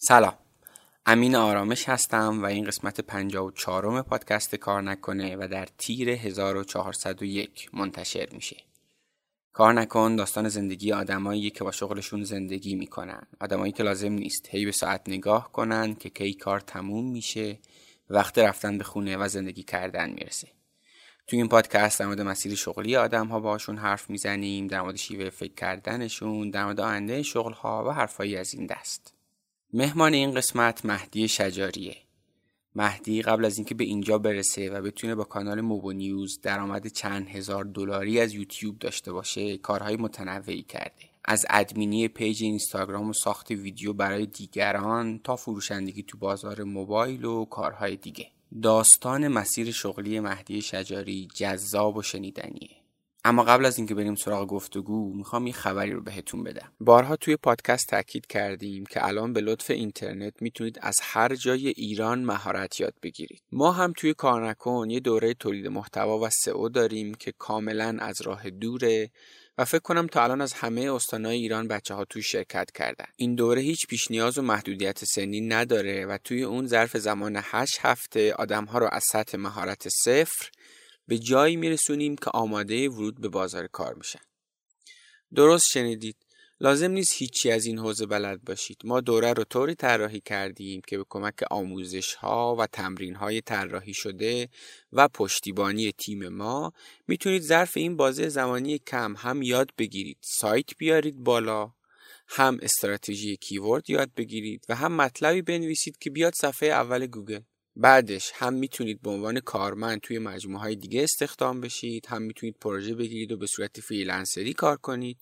سلام. امین آرامش هستم و این قسمت 54 پادکست کار نکنه و در تیر 1401 منتشر میشه. کار نکن داستان زندگی آدمایی که با شغلشون زندگی می‌کنن. آدمایی که لازم نیست. هی به ساعت نگاه کنن که کی کار تموم میشه وقت رفتن به خونه و زندگی کردن می‌رسه. تو این پادکست در مورد مسیر شغلی آدم ها باشون حرف می‌زنیم در مورد شیوه فکر کردنشون در مورد آینده شغل ها و حرفایی از این دست. مهمان این قسمت مهدی شجاریه. مهدی قبل از اینکه به اینجا برسه و بتونه با کانال موبو نیوز درآمد چند هزار دلاری از یوتیوب داشته باشه کارهای متنوعی کرده. از ادمینی پیج اینستاگرام و ساخت ویدیو برای دیگران تا فروشندگی تو بازار موبایل و کارهای دیگه. داستان مسیر شغلی مهدی شجاری جذاب و شنیدنیه. اما قبل از اینکه بریم سراغ گفتگو می‌خوام یه خبری رو بهتون بدم. بارها توی پادکست تاکید کردیم که الان به لطف اینترنت می‌تونید از هر جای ایران مهارت یاد بگیرید. ما هم توی کار نکن یه دوره تولید محتوا و سئو داریم که کاملا از راه دوره و فکر کنم تا الان از همه استانهای ایران بچه ها توی شرکت کردن. این دوره هیچ پیش نیاز و محدودیت سنی نداره و توی اون ظرف زمان 8 هفته آدم ها رو از سطح مهارت صفر به جایی میرسونیم که آماده ورود به بازار کار میشن. درست شنیدید. لازم نیست هیچی از این حوزه بلد باشید. ما دوره رو طوری طراحی کردیم که به کمک آموزش ها و تمرین های طراحی شده و پشتیبانی تیم ما می‌تونید ظرف این بازه زمانی کم هم یاد بگیرید. سایت بیارید بالا هم استراتژی keyword یاد بگیرید و هم مطلبی بنویسید که بیاد صفحه اول گوگل. بعدش هم می‌تونید به عنوان کارمند توی مجموعه های دیگه استخدام بشید هم می‌تونید پروژه بگیرید و به صورت فریلنسری کار کنید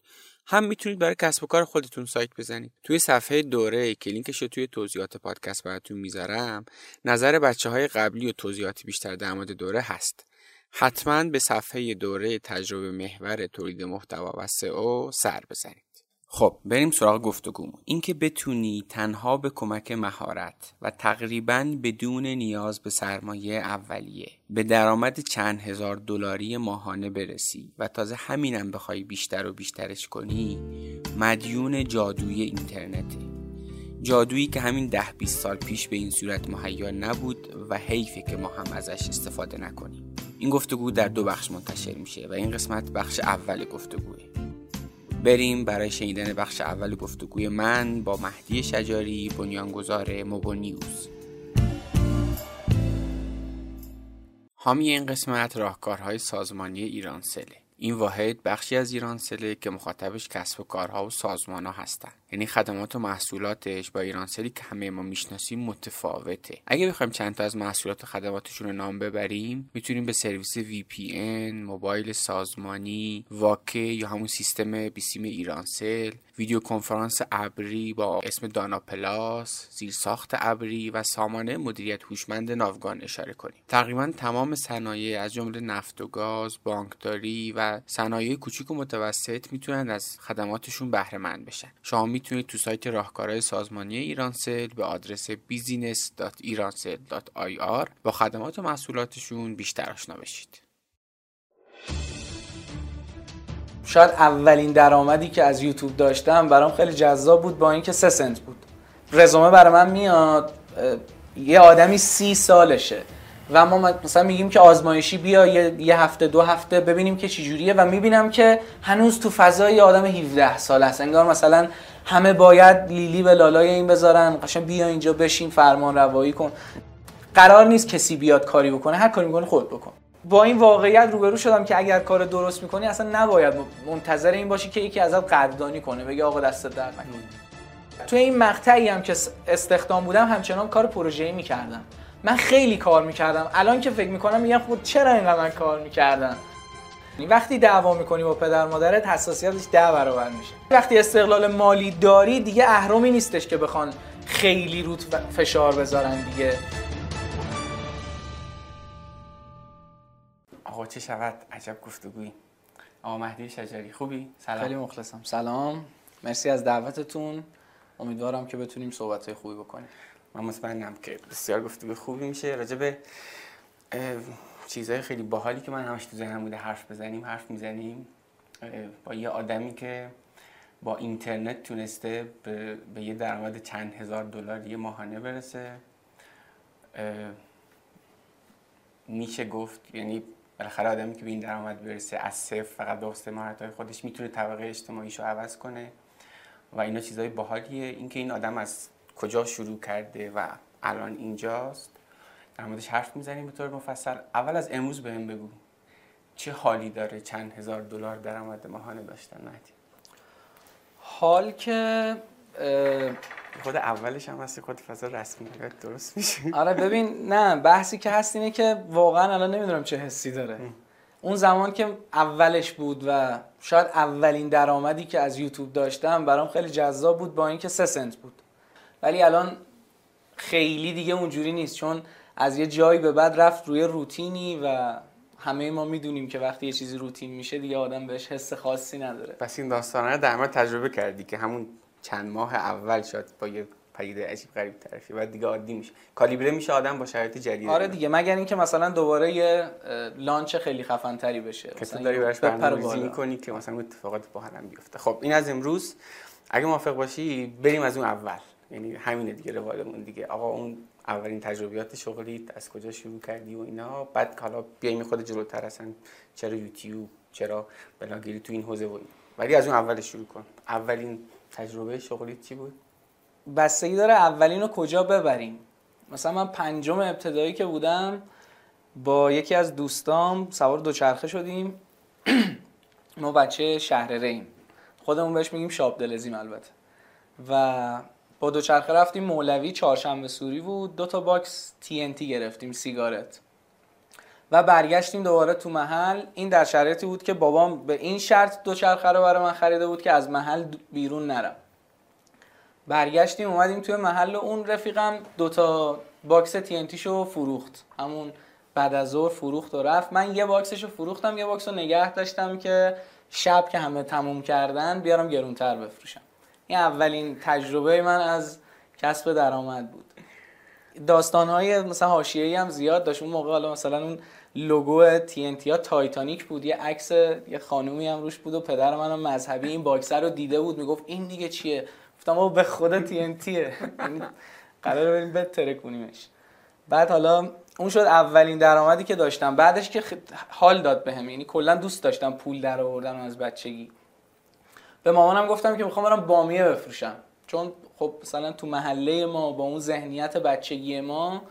هم می‌تونید برای کسب و کار خودتون سایت بزنید. توی صفحه دوره که لینکش رو توی توضیحات پادکست براتون می‌ذارم نظر بچه های قبلی و توضیحاتی بیشتر در مورد دوره هست. حتما به صفحه دوره تجربه محور تولید محتوا و سئو سر بزنید. خب بریم سراغ گفتگومون. اینکه بتونی تنها به کمک مهارت و تقریبا بدون نیاز به سرمایه اولیه به درآمد چند هزار دلاری ماهانه برسی و تازه همینم بخوای بیشتر و بیشترش کنی مدیون جادوی اینترنته. جادویی که همین ده 20 سال پیش به این صورت مهیا نبود و حیفه که ما هم ازش استفاده نکنیم. این گفتگو در دو بخش منتشر میشه و این قسمت بخش اول گفتگوه. بریم برای شنیدن بخش اول گفتگوی من با مهدی شجاری بنیانگذار موبو نیوز. حامی این قسمت راهکارهای سازمانی ایرانسله این واحد بخشی از ایرانسله که مخاطبش کسب و کارها و سازمان ها هستن. یعنی خدمات و محصولاتش با ایرانسلی که همه ما می‌شناسیم متفاوته اگه بخوایم چند تا از محصولات و خدماتشون رو نام ببریم می‌تونیم به سرویس VPN، موبایل سازمانی، واکه یا همون سیستم بیسیم ایرانسل، ویدیو کنفرانس ابری با اسم دانا پلاس، زیرساخت ابری و سامانه مدیریت هوشمند ناوگان اشاره کنیم. تقریبا تمام صنایع از جمله نفت و گاز، بانکداری و صنایع کوچیک و متوسط می‌تونن از خدماتشون بهره مند بشن. شما می‌تونید تو سایت راهکارهای سازمانی ایرانسل به آدرس business.iransel.ir با خدمات و محصولاتشون بیشتر آشنا بشید. شاید اولین درآمدی که از یوتیوب داشتم برام خیلی جذاب بود با اینکه سه سنت بود رزومه برای من میاد یه آدمی سی سالشه و ما مثلا میگیم که آزمایشی بیا یه هفته دو هفته ببینیم که چجوریه و می‌بینم که هنوز تو فضای آدم 17 سال هست. انگار مثلا همه باید لیلی به لالای این بذارن. قشنگ بیا اینجا بشین فرمان روایی کن. قرار نیست کسی بیاد کاری بکنه. هر کاری می‌کنه خود بکن. با این واقعیت روبرو شدم که اگر کار درست می‌کنی اصلا نباید منتظر این باشی که یکی ازت قدردانی کنه. بگه آقا دست در نکن توی این مقطعی هم که استخدام بودم همچنان کار پروژه‌ای می‌کردم. من خیلی کار می‌کردم. الان که فکر می‌کنم میگم خود خب چرا اینقدر من کار می‌کردم؟ وقتی دعوا می‌کنی با پدر مادرت حساسیتش ده برابر میشه. وقتی استقلال مالی داری دیگه اهرمی نیستش که بخوان خیلی روت فشار بذارن دیگه. آقا چه شود؟ عجب گفتگویی آقا مهدی شجری خوبی؟ سلام. خیلی مخلصم. سلام. مرسی از دعوتتون. امیدوارم که بتونیم صحبت خوبی بکنیم. من مطمئنم که بسیار گفتگو خوبی میشه. راجع به چیزهای خیلی باحالی که من همش تو ذهنم بوده حرف بزنیم حرف می‌زنیم. با یه آدمی که با اینترنت تونسته به, به یه درآمد چند هزار دلار یه ماهانه برسه. میشه گفت یعنی بالاخره آدمی که به این درآمد برسه از صفر فقط به واسطه های خودش می‌تونه طبقه اجتماعیشو عوض کنه. و اینا چیزای باحالیه. اینکه این آدم از کجا شروع کرده و الان اینجاست. در موردش حرف می‌زنیم به طور مفصل. اول از امروز بهم بگو. چه حالی داره چند هزار دلار درآمد ماهانه داشتن مهدی؟ حال که خود اولش هم هستی خود فضا رسمی درست میشه؟ آره ببین نه بحثی که هست اینه که واقعا الان نمی‌دونم چه حسی داره. اون زمان که اولش بود و شاید اولین درآمدی که از یوتیوب داشتم برام خیلی جذاب بود با اینکه سه سنت بود. ولی الان خیلی دیگه اونجوری نیست چون از یه جایی به بعد رفت روی روتینی و همه ما می‌دونیم که وقتی یه چیزی روتین میشه دیگه آدم بهش حس خاصی نداره. پس این داستانه رو در تجربه کردی که همون چند ماه اول شد با یه پدیده عجیب غریب طرفی بعد دیگه عادی میشه. کالیبره میشه آدم با شرایط جدید. آره دیگه مگر اینکه مثلا دوباره یه لانچ خیلی خفن تری بشه. که تو داری براش برنامه‌ریزی می‌کنی که مثلا اتفاقات با هم بیفته. خب این از امروز. اگه موافق باشی بریم از اون اول. یعنی همینه دیگه روایتمون دیگه. آقا اون اولین تجربیات شغلی از کجا شروع کردی و اینا. بعد حالا بیایم خود جلوتر اصلا. چرا یوتیوب؟ چرا بلاگری تو این حوزه و ولی از اون اول شروع کن. اولین تجربه شغلی چی بود؟ بستگی داره اولین رو کجا ببریم. مثلا من پنجم ابتدایی که بودم با یکی از دوستام سوار دوچرخه شدیم. ما بچه شهر ریم. خودمون بهش میگیم شابدولعظیم البته. و با دوچرخه رفتیم مولوی چهارشنبه سوری بود. دو تا باکس TNT گرفتیم سیگارت. و برگشتیم دوباره تو محل. این در شرایطی بود که بابام به این شرط دوچرخه رو برای من خریده بود که از محل بیرون نرم. برگشتیم اومدیم توی محل اون رفیقم دوتا باکس TNT شو فروخت. همون بعد از ظهر فروخت و رفت. من یه باکسش رو فروختم یه باکس رو نگه داشتم که شب که همه تموم کردن بیارم گرونتر بفروشم. این اولین تجربه من از کسب درآمد بود. داستان های مثلا حاشیه‌ای هم زیاد داشت. اون موقع حالا مثلا اون لوگو TNT ها تایتانیک بود. یه عکس یه خانومی هم روش بود و پدر منم مذهبی این باکسه رو دیده بود. می‌گفت این دیگه چیه؟ گفتم به خدا TNT یه یعنی قرار بریم بترکونیمش. بعد حالا اون شد اولین درآمدی که داشتم. بعدش که حال داد بهم. به یعنی کلا دوست داشتم پول در آوردن از بچگی. به مامانم گفتم که می‌خوام برم بامیه بفروشم. چون خب مثلا تو محله ما با اون ذهنیت بچگی ما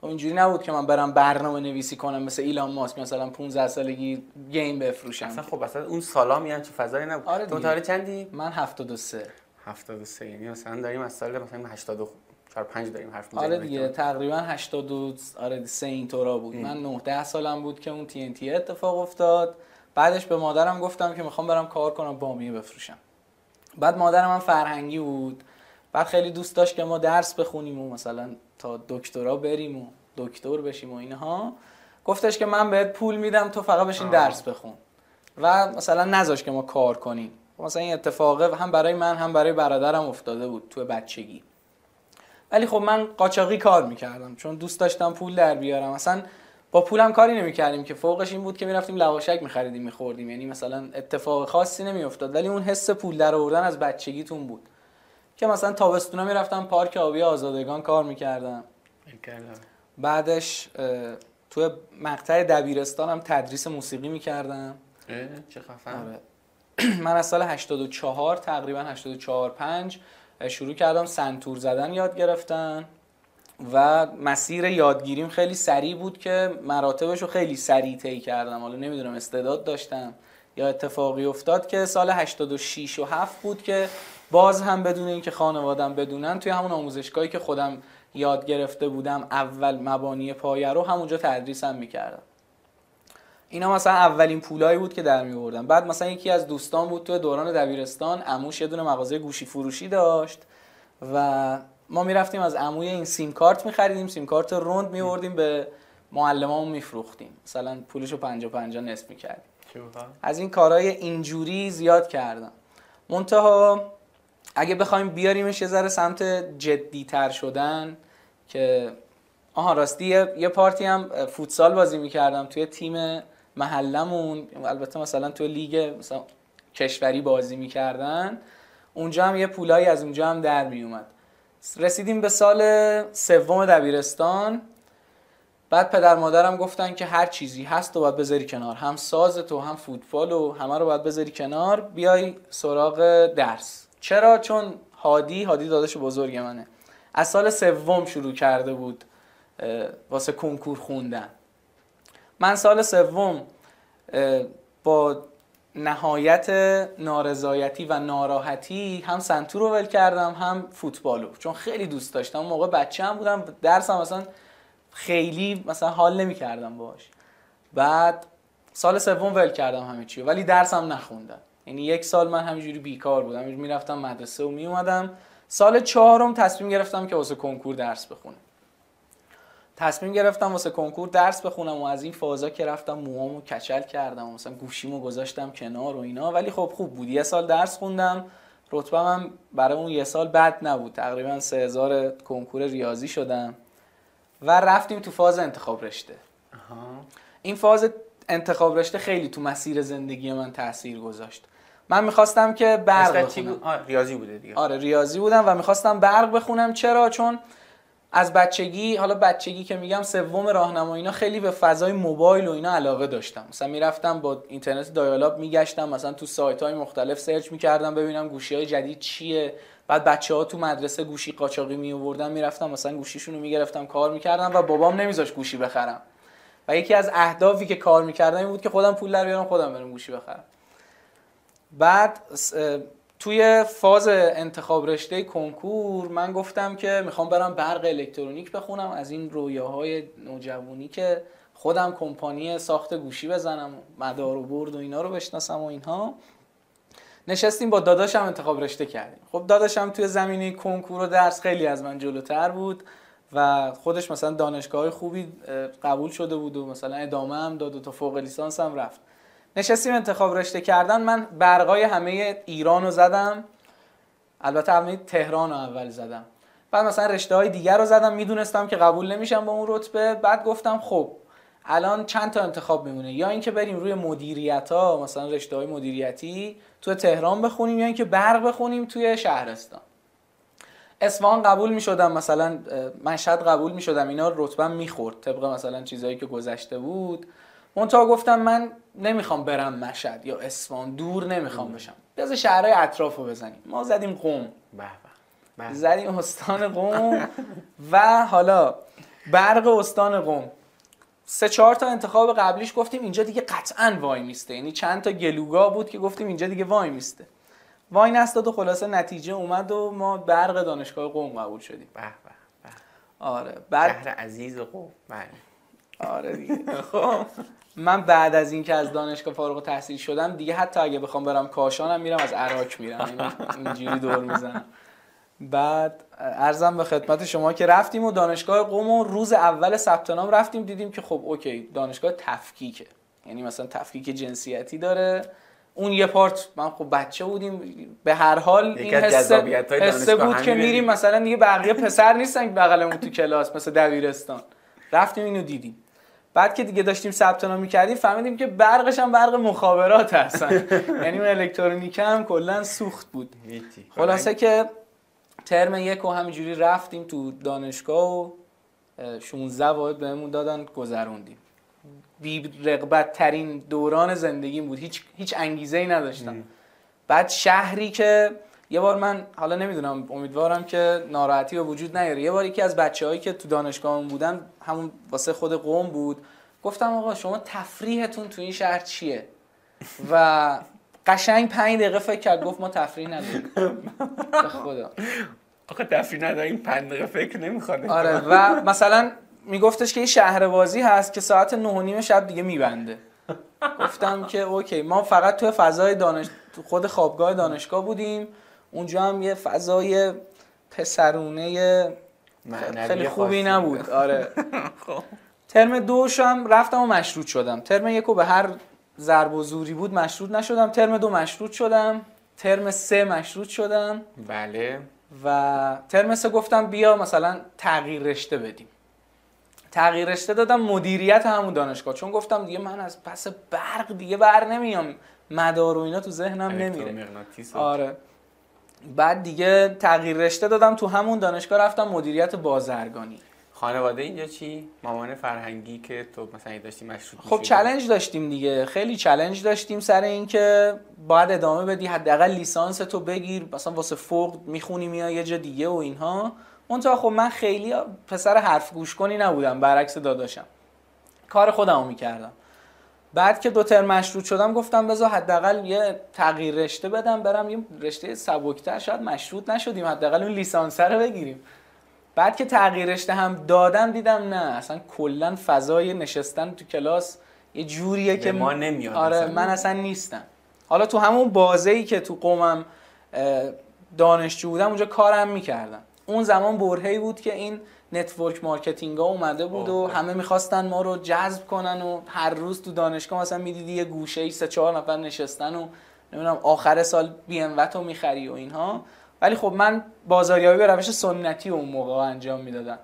خب اینجوری نبود که من برم برنامه نویسی کنم مثل ایلان ماسک مثلا 15 سالگی گیم بفروشم. اصلا خب اصلا اون سالا میان چه فضایی نبود. آره تو چندی؟ من 73 73 یعنی مثلا داریم از سال مثلا 84 5 داریم حرف می‌زنیم. آره دیگه تقریبا 82 آره سه اینطورا بود. ام. من 9 10 سالم بود که اون تی اتفاق افتاد. بعدش به مادرم گفتم که می‌خوام برم کار کنم بامیه بفروشم. بعد مادرم من فرهنگی بود. بعد خیلی دوست داشت که ما درس بخونیم و مثلا تا دکترا بریم و دکتر بشیم و اینها. گفتش که من بهت پول میدم تو فقط بشین درس بخون. و مثلا نذاش که ما کار کنیم. مثلا این اتفاقه هم برای من هم برای برادرم افتاده بود تو بچگی. ولی خب من قاچاقی کار می‌کردم. چون دوست داشتم پول در بیارم. مثلا با پولم کاری نمی‌کردیم که فوقش این بود که می‌رفتیم لواشک میخریدیم میخوردیم. یعنی مثلا اتفاق خاصی نمیافتاد ولی اون حس پول در آوردن از بچگیتون بود. که مثلا تابستونا می‌رفتم پارک آبی آزادگان کار می‌کردم. بعدش تو مقطع دبیرستانم تدریس موسیقی می‌کردم. چه خفن. آره. من از سال 84 تقریبا 84 5 شروع کردم سنتور زدن یاد گرفتن. و مسیر یادگیریم خیلی سریع بود که مراتبش رو خیلی سریع طی کردم. حالا نمی‌دونم استعداد داشتم یا اتفاقی افتاد که سال 86 و 7 بود که باز هم بدون اینکه خانوادم بدونن توی همون آموزشگاهی که خودم یاد گرفته بودم اول مبانی پایه رو همونجا تدریسم می‌کردم. اینا مثلا اولین پولایی بود که در می بعد مثلا یکی از دوستان بود تو دوران دبیرستان عموش یه دونه مغازه گوشی فروشی داشت و ما می‌رفتیم از عموی این سیم کارت میخریدیم سیم کارت روند میوردیم به معلمامون میفروختیم. مثلا پولشو 50 50 نصف می‌کردیم. از این کارهای اینجوری زیاد کردم. منتها اگه بخوایم بیاریمش یه ذره سمت جدی تر شدن که آها راستی یه پارتی هم فوتسال بازی می‌کردم توی تیم محلمون. البته مثلا تو لیگ مثلا کشوری بازی می‌کردن. اونجا هم یه پولایی از اونجا هم در می اومد رسیدیم به سال سوم دبیرستان. بعد پدر مادرم گفتن که هر چیزی هست تو باید بذاری کنار. هم ساز تو هم فوتبال و همه رو باید بذاری کنار. بیای سراغ درس. چرا؟ چون هادی هادی داداش بزرگ منه. از سال سوم شروع کرده بود واسه کنکور خوندن. من سال سوم با نهایت نارضایتی و ناراحتی هم سنتور رو ول کردم هم فوتبالو چون خیلی دوست داشتم. اون موقع بچه هم بودم. درسم مثلا خیلی مثلا حال نمی کردم باش بعد سال سوم ول کردم همه چی ولی درسم نخوندم یعنی یک سال من همینجوری بیکار بودم. می‌رفتم مدرسه و می اومدم سال چهارم تصمیم گرفتم که واسه کنکور درس بخونم. تصمیم گرفتم واسه کنکور درس بخونم و از این فازا که رفتم موامو کچل کردم و مثلا گوشیمو گذاشتم کنار و اینا. ولی خب خوب بود. یه سال درس خوندم. رتبه هم برای اون یه سال بد نبود. تقریبا 3000 کنکور ریاضی شدم. و رفتیم تو فاز انتخاب رشته. این فاز انتخاب رشته خیلی تو مسیر زندگی من تاثیر گذاشت. من می‌خواستم که برق بخونم. ریاضی بوده دیگه. آره ریاضی بودم و می‌خواستم برق بخونم. چرا؟ چون از بچگی حالا بچگی که میگم سوم راهنمایی اینا خیلی به فضای موبایل و اینا علاقه داشتم. مثلا می‌رفتم با اینترنت دایالاب میگشتم مثلا تو سایت های مختلف سرچ می‌کردم ببینم گوشی های جدید چیه. بعد بچه ها تو مدرسه گوشی قاچاقی می آوردن می‌رفتم مثلا گوشیشون رو می‌گرفتم کار می‌کردم و بابام نمیذاش گوشی بخرم. و یکی از اهدافی که کار می‌کردم این بود که خودم پول در بیارم خودم برم گوشی بخرم. بعد توی فاز انتخاب رشته کنکور من گفتم که می‌خوام برم برق الکترونیک بخونم. از این رویاهای نوجوانی که خودم کمپانی ساخت گوشی بزنم مدار و برد و اینا رو بشناسم و اینها. نشستیم با داداشم انتخاب رشته کردیم. خب داداشم توی زمینه کنکور و درس خیلی از من جلوتر بود و خودش مثلا دانشگاه خوبی قبول شده بود و مثلا ادامه هم داد و تا فوق لیسانس هم رفت. نشستیم انتخاب رشته کردن. من برقای همه ایران رو زدم. البته همه تهران رو اول زدم. بعد مثلا رشته های دیگر رو زدم. می‌دونستم که قبول نمیشم با اون رتبه. بعد گفتم خب الان چند تا انتخاب میمونه؟ یا اینکه بریم روی مدیریت ها مثلا رشته های مدیریتی تو تهران بخونیم یا اینکه برق بخونیم توی شهرستان. اصفهان قبول می‌شدم. مثلا مشهد قبول می‌شدم. اینا رتبه می‌خورد. طبق مثلا چیزهایی که گذشته بود. منتها گفتم من نمی‌خوام برم مشهد یا اصفهان دور نمی‌خوام بشم. بذار شهرهای اطراف رو بزنیم. ما زدیم قوم. زدیم استان قوم و حالا برق استان قوم. سه چهار تا انتخاب قبلیش گفتیم اینجا دیگه قطعا وای میسته. یعنی چند تا گلوگا بود که گفتیم اینجا دیگه وای میسته. وای نستاد و خلاصه نتیجه اومد و ما برق دانشگاه قوم قبول شدیم. به به. آره بعد شهر عزیز قوم. بله. آره دیگه. خب. من بعد از اینکه از دانشگاه فارغ تحصیل شدم دیگه حتی اگه بخوام برم کاشانم میرم از عراق میرم. یعنی اینجوری دور می‌زنم. بعد ارزم به خدمت شما که رفتیم و دانشگاه قوم و روز اول ثبت نام رفتیم دیدیم که خب اوکی دانشگاه تفکیکه. یعنی مثلا تفکیک جنسیتی داره. اون یه پارت من خب بچه بودیم به هر حال این حسه بود که میریم مثلا دیگه بقیه پسر نیستن بغلمون تو کلاس مثل دبیرستان. رفتیم اینو دیدیم. بعد که دیگه داشتیم ثبت نام می‌کردیم فهمیدیم که برقش هم برق مخابرات هستن. یعنی اون الکترونیک هم کلا سوخت بود. خلاصه که ترم یک و همینجوری رفتیم تو دانشگاه و 16 واحد بهمون دادن گذروندیم. بی رغبت ترین دوران زندگیم بود. هیچ هیچ انگیزه ای نداشتم بعد شهری که یه بار من حالا نمی‌دونم امیدوارم که ناراحتی به وجود نیاره. یه بار یکی از بچههایی که تو دانشگاه بودن همون واسه خود قوم بود گفتم آقا شما تفریحتون تو این شهر چیه؟ و قشنگ پنج دقیقه فکر کرد گفت ما تفریح نداریم. به خدا. آقا تفریح نداریم پنج دقیقه فکر نمی‌خواد. آره و مثلا میگفتش که این شهر بازی هست که ساعت نه و نیم شب دیگه میبنده. گفتم که اوکی ما فقط توی فضای دانش خود خوابگاه دانشگاه بودیم. اونجا هم یه فضای پسرونه خیلی خوبی نبود. آره. خب. ترم دوش هم رفتم و مشروط شدم. ترم یکو به هر ضرب و زوری بود مشروط نشدم. ترم دو مشروط شدم. ترم سه مشروط شدم. بله. و ترم سه گفتم بیا مثلا تغییر رشته بدیم. تغییر رشته دادم مدیریت همون دانشگاه. چون گفتم دیگه من از پس برق دیگه بر نمیام. مدار و اینا تو ذهنم نمیره. آره. بعد دیگه تغییر رشته دادم تو همون دانشگاه رفتم مدیریت بازرگانی. خانواده اینجا چی؟ مامان فرهنگی که تو مثلا داشتی مشروط خب؟ چلنج داشتیم دیگه. خیلی چلنج داشتیم سر اینکه باید ادامه بدی حداقل لیسانس تو بگیر. مثلا واسه فوق می‌خونی میای یه جا دیگه و اینها. منتها خب من خیلی پسر حرف گوش کنی نبودم برعکس داداشم. کار خودمو می‌کردم. بعد که دو ترم مشروط شدم گفتم بذار حداقل یه تغییر رشته بدم برم یه رشته سبکتر. شاید مشروط نشدیم حداقل اون لیسانس رو بگیریم. بعد که تغییر رشته هم دادم دیدم نه اصلا کلا فضای نشستن تو کلاس یه جوریه که ما نمیاد. آره اصلا. من اصلا نیستم. حالا تو همون بازه ای که تو قمم دانشجو بودم اونجا کارم می‌کردم. اون زمان برهه‌ای بود که این network marketing ها اومده بود و. همه می‌خواستن ما رو جذب کنن و هر روز تو دانشگاه مثلا می‌دیدی یه گوشه ای سه چهار نفر نشستن و نمی‌دونم آخر سال بی ام و رو می‌خری و اینها. ولی خب من بازاریابی به روش سنتی اون موقع انجام می‌دادم.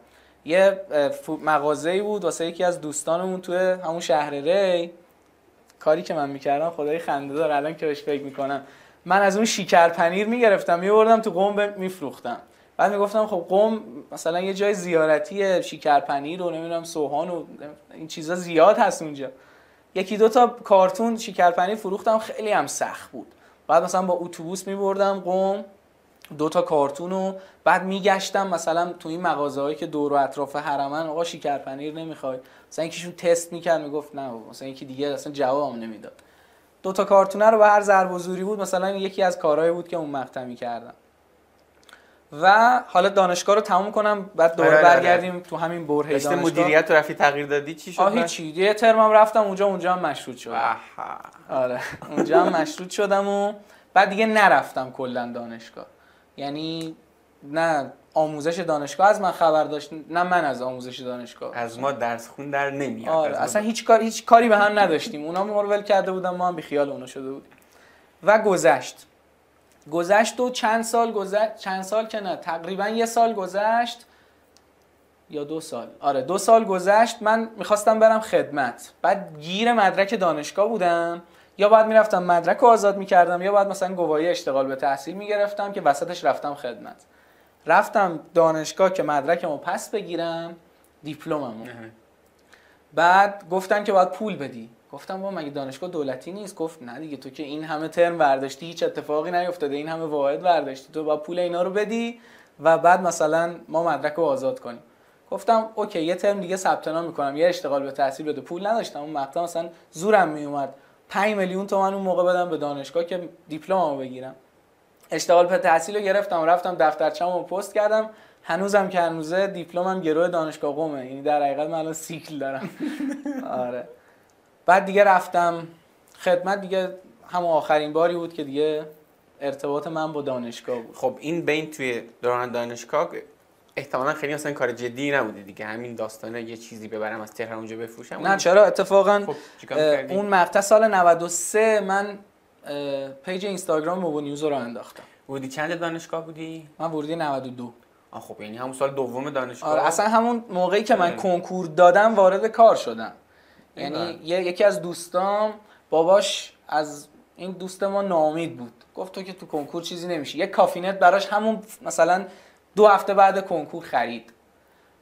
یه مغازه بود واسه یکی از دوستانمون توی همون شهر ری. کاری که من می‌کردم خدای خنده دار الان که بهش فکر می‌کنم. من از اون شیکر پنیر می‌گرفتم میبردم تو قم میفروختم. بعد می‌گفتم خب قم مثلا یه جای زیارتی شیکر پنیر و نمی‌دونم سوهان و این چیزا زیاد هست اونجا. یکی دو تا کارتون شیکر پنیر فروختم خیلی هم سخت بود. بعد مثلا با اتوبوس میبردم قم دو تا کارتون و بعد میگشتم مثلا تو این مغازه هایی که دور و اطراف حرمن آقا شیکر پنیر نمی‌خوای. مثلا یکیشون تست می‌کرد می‌گفت نه. مثلا یکی دیگه اصلا جوابم نمی‌داد. دو تا کارتونه رو به هر ضرب بود مثلا یکی از کارهایی بود که اون مقطع می‌کردم. و حالا دانشگاه رو تموم کنم بعد دوباره آره، آره، آره. برگردیم تو همین برهه دانشگاه. مدیریت رو رفتی تغییر دادی؟ چی شد؟ آه هیچی یه ترمم رفتم اونجا اونجا هم مشروط شدم. آره اونجا هم مشروط شدم و بعد دیگه نرفتم کلا دانشگاه. یعنی نه آموزش دانشگاه از من خبر داشت نه من از آموزش دانشگاه. از ما درس خون در نمیاد. آره اصلا هیچ کار هیچ کاری به هم نداشتیم. اونا ما رو ول کرده بودن ما هم بی خیال اونا شده بودیم. و گذشت. گذشت و چند سال گذشت چند سال که نه تقریبا یه سال گذشت. یا دو سال. آره دو سال گذشت. من می‌خواستم برم خدمت. بعد گیر مدرک دانشگاه بودم. یا باید می‌رفتم مدرک رو آزاد می‌کردم یا باید مثلا گواهی اشتغال به تحصیل می‌گرفتم که وسطش رفتم خدمت. رفتم دانشگاه که مدرکمو پس بگیرم دیپلممو. بعد گفتن که باید پول بدی. گفتم با مگه دانشگاه دولتی نیست؟ گفت نه دیگه تو که این همه ترم برداشتی هیچ اتفاقی نیفتاده این همه واحد برداشتی تو باید پول اینا رو بدی و بعد مثلا ما مدرک رو آزاد کنیم. گفتم okay یه ترم دیگه ثبت نام می‌کنم. یه اشتغال به تحصیل بده. پول نداشتم. اون مقطع مثلا زورم میومد 5 میلیون تومن اون موقع بدم به دانشگاه که دیپلممو بگیرم. اشتغال به تحصیل رو گرفتم. رفتم دفترچه‌مو پست کردم. هنوزم که هنوزه دیپلمم گروه دانشگاه قومه. یعنی در حقیقت من الان سیکل دارم. آره. بعد دیگه رفتم خدمت دیگه همون آخرین باری بود که دیگه ارتباط من با دانشگاه بود. خب این بین توی دوران دانشگاه احتمالا خیلی مثلا کار جدی نبوده دیگه. همین داستانه یه چیزی ببرم از تهران اونجا بفروشم. نه چرا؟ اتفاقا خب؟ اون مقطع سال 93 من page اینستاگرام موبو نیوز رو انداختم. بودی چند دانشگاه بودی؟ من ورودی 92 آه خب یعنی همون سال دوم دانشگاه؟ آره اصلا همون موقعی که من آره. کنکور دادم وارد کار شدم. یعنی یه- یکی از دوستام باباش از این دوست ما ناامید بود. گفت تو که تو کنکور چیزی نمیشه یه کافینت براش همون مثلا دو هفته بعد کنکور خرید.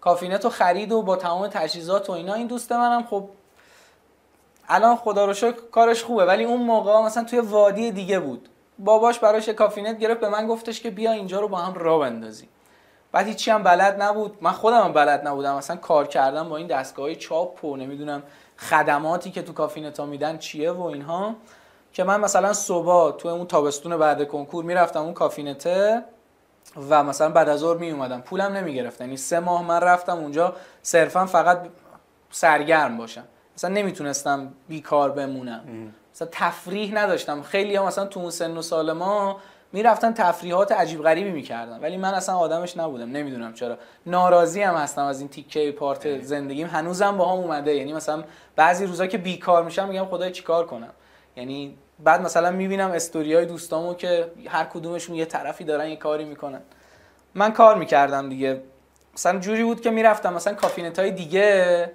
کافینت رو خرید و با تمام تجهیزات و اینا. این دوست منم خب الان خدا رو شکر کارش خوبه. ولی اون موقع مثلا توی وادی دیگه بود. باباش براش کافینت گرفت. به من گفتش که بیا اینجا رو با هم راه بندازیم. بعد هیچی هم بلد نبود. من خودم هم بلد نبودم. مثلا کار کردم با این دستگاه چاپ و نمی‌دونم خدماتی که تو کافینت ها میدن چیه و اینها؟ که من مثلا صبح تو اون تابستون بعد کنکور می‌رفتم اون کافینته و مثلا بعد از ظهر می اومدم پولم نمی‌گرفتن. یعنی سه ماه من رفتم اونجا صرفا فقط سرگرم باشم. مثلا نمی‌تونستم بیکار بمونم. مثلا تفریح نداشتم. خیلی هم مثلا تو اون سن و سال ما می‌رفتن تفریحات عجیب غریبی می‌کردن. ولی من اصلا آدمش نبودم. نمی‌دونم چرا. ناراضی هم هستم از این تیکه پارت زندگیم. هنوزم با هم اومده. یعنی مثلا بعضی روزا که بیکار میشم میگم خدای چیکار کنم؟ یعنی بعد مثلا می‌بینم استوریای دوستامو که هر کدومشون یه طرفی دارن یه کاری می‌کنن. من کار می‌کردم دیگه. مثلا جوری بود که می‌رفتم مثلا کافینت های دیگه.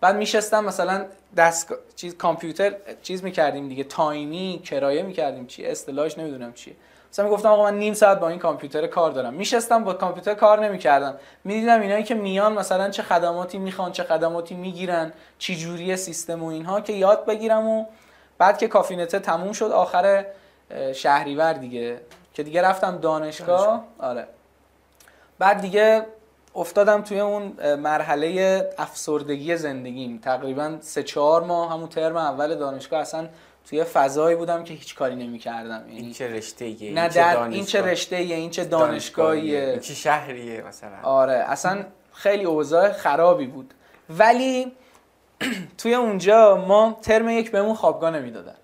بعد میشستم مثلا دست چیز کامپیوتر چیز می‌کردیم دیگه. time ی کرایه می‌کردیم. چی؟ اصطلاحش نمی‌دونم چیه. مثلا می‌گفتم آقا من نیم ساعت با این کامپیوتر کار دارم. میشستم با کامپیوتر کار نمی‌کردم. می‌دیدم اینایی که میان مثلا چه خدماتی می‌خوان چه خدماتی می‌گیرن چی جوری سیستم و اینها که یاد بگیرم و بعد که کافینته تموم شد آخر شهریور دیگه. که دیگه رفتم دانشگاه. آره. بعد دیگه افتادم توی اون مرحله افسردگی زندگیم. تقریبا سه چهار ماه همون ترم اول دانشگاه اصلا توی فضایی بودم که هیچ کاری نمی‌کردم. یعنی این چه رشته ایه نه در این چه رشته ایه این چه دانشگاهیه؟ این چه شهریه مثلا؟ آره اصلا خیلی اوضاع خرابی بود. ولی توی اونجا ما ترم یک بهمون خوابگاه نمی‌دادن.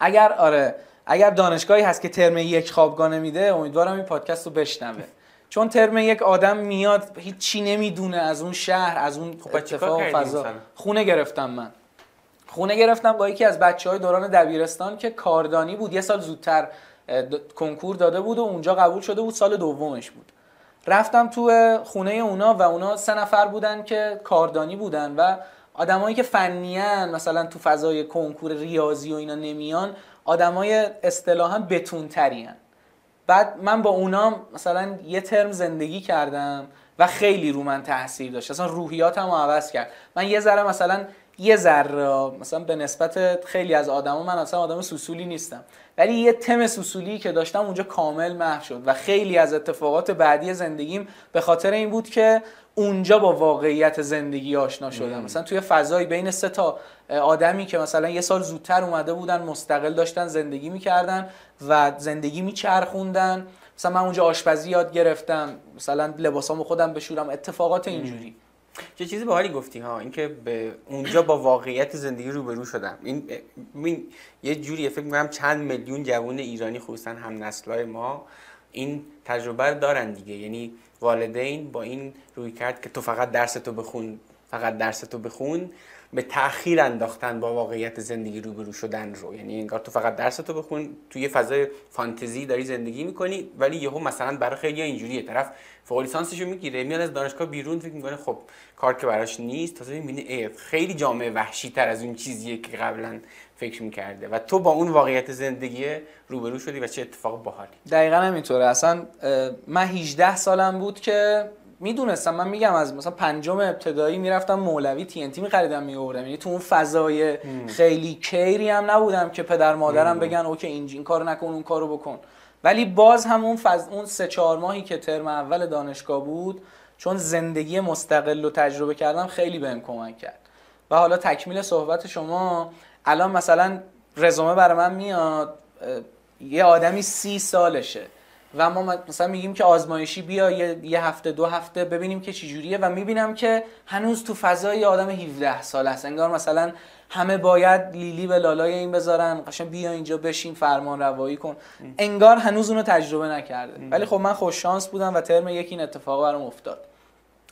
اگر آره اگر دانشگاهی هست که ترم یک خوابگاه نمیده امیدوارم این پادکست رو بشنوه. چون ترم یک آدم میاد هیچ چی نمی‌دونه از اون شهر از اون خب اتفاق و فضا. خونه گرفتم من. خونه گرفتم با یکی از بچه های دوران دبیرستان که کاردانی بود. یه سال زودتر کنکور داده بود و اونجا قبول شده بود. سال دومش بود. رفتم تو خونه اونا و اونا سه نفر بودن که کاردانی بودن و آدمایی که فنیان مثلا تو فضای کنکور ریاضی و اینا نمیان آدمای اصطلاحا بتون بعد من با اونا مثلا یه ترم زندگی کردم و خیلی رو من تاثیر داشت. اصلا روحیاتم رو عوض کرد. من یه ذره مثلا یه ذره مثلا به نسبت خیلی از آدما من اصلا آدم سوسولی نیستم. ولی یه تم سوسولی که داشتم اونجا کامل محو شد و خیلی از اتفاقات بعدی زندگیم به خاطر این بود که اونجا با واقعیت زندگی آشنا شدم. مثلا توی فضایی بین سه تا آدمی که مثلا یه سال زودتر اومده بودن مستقل داشتن زندگی می‌کردن و زندگی میچرخوندن. مثلا من اونجا آشپزی یاد گرفتم. مثلا لباسامو خودم بشورم. اتفاقات اینجوری. چه چیزی حالی گفتی ها اینکه به اونجا با واقعیت زندگی روبرو شدم. این, این یه جوری فکر می‌کنم چند میلیون جوان ایرانی خصوصا هم نسلای ما این تجربه دارن دیگه. یعنی والدین با این روی کرد که تو فقط درس تو بخون فقط درس تو بخون به تاخیر انداختن با واقعیت زندگی روبرو شدن رو. یعنی انگار تو فقط درس تو بخون توی یه فضای فانتزی داری زندگی می‌کنی ولی یهو مثلا برای خیلی اینجوریه. طرف فوق لیسانسشو می‌گیره میاد از دانشگاه بیرون فکر می‌کنه خب کار که براش نیست تازه می‌بینه خیلی جامعه وحشی تر از اون چیزیه که قبلا فکر می‌کرده. و تو با اون واقعیت زندگی روبرو شدی و چه اتفاق باحالی. دقیقا همینطوره. اصلا من 18 سالم بود که می‌دونستم من میگم از مثلا پنجم ابتدایی می‌رفتم مولوی تی ان تی میخریدم میوردم یعنی تو اون فضای خیلی کیری هم نبودم که پدر مادرم بگن اوکی این, این کارو نکن اون کارو بکن. ولی باز هم اون فض... اون سه چهار ماهی که ترم اول دانشگاه بود چون زندگی مستقل رو تجربه کردم خیلی بهم کمک کرد. و حالا تکمیل صحبت شما الان مثلا رزومه برای من میاد یه آدمی سی سالشه. و ما مثلا میگیم که آزمایشی بیا یه هفته دو هفته ببینیم که چجوریه و می‌بینم که هنوز تو فضای آدم 17 سال هست انگار مثلا همه باید لیلی به لالای این بذارن قشنگ بیا اینجا بشین فرمان روایی کن. انگار هنوز اونو تجربه نکرده. ولی خب من خوش شانس بودم و ترم یکی این اتفاق برام افتاد.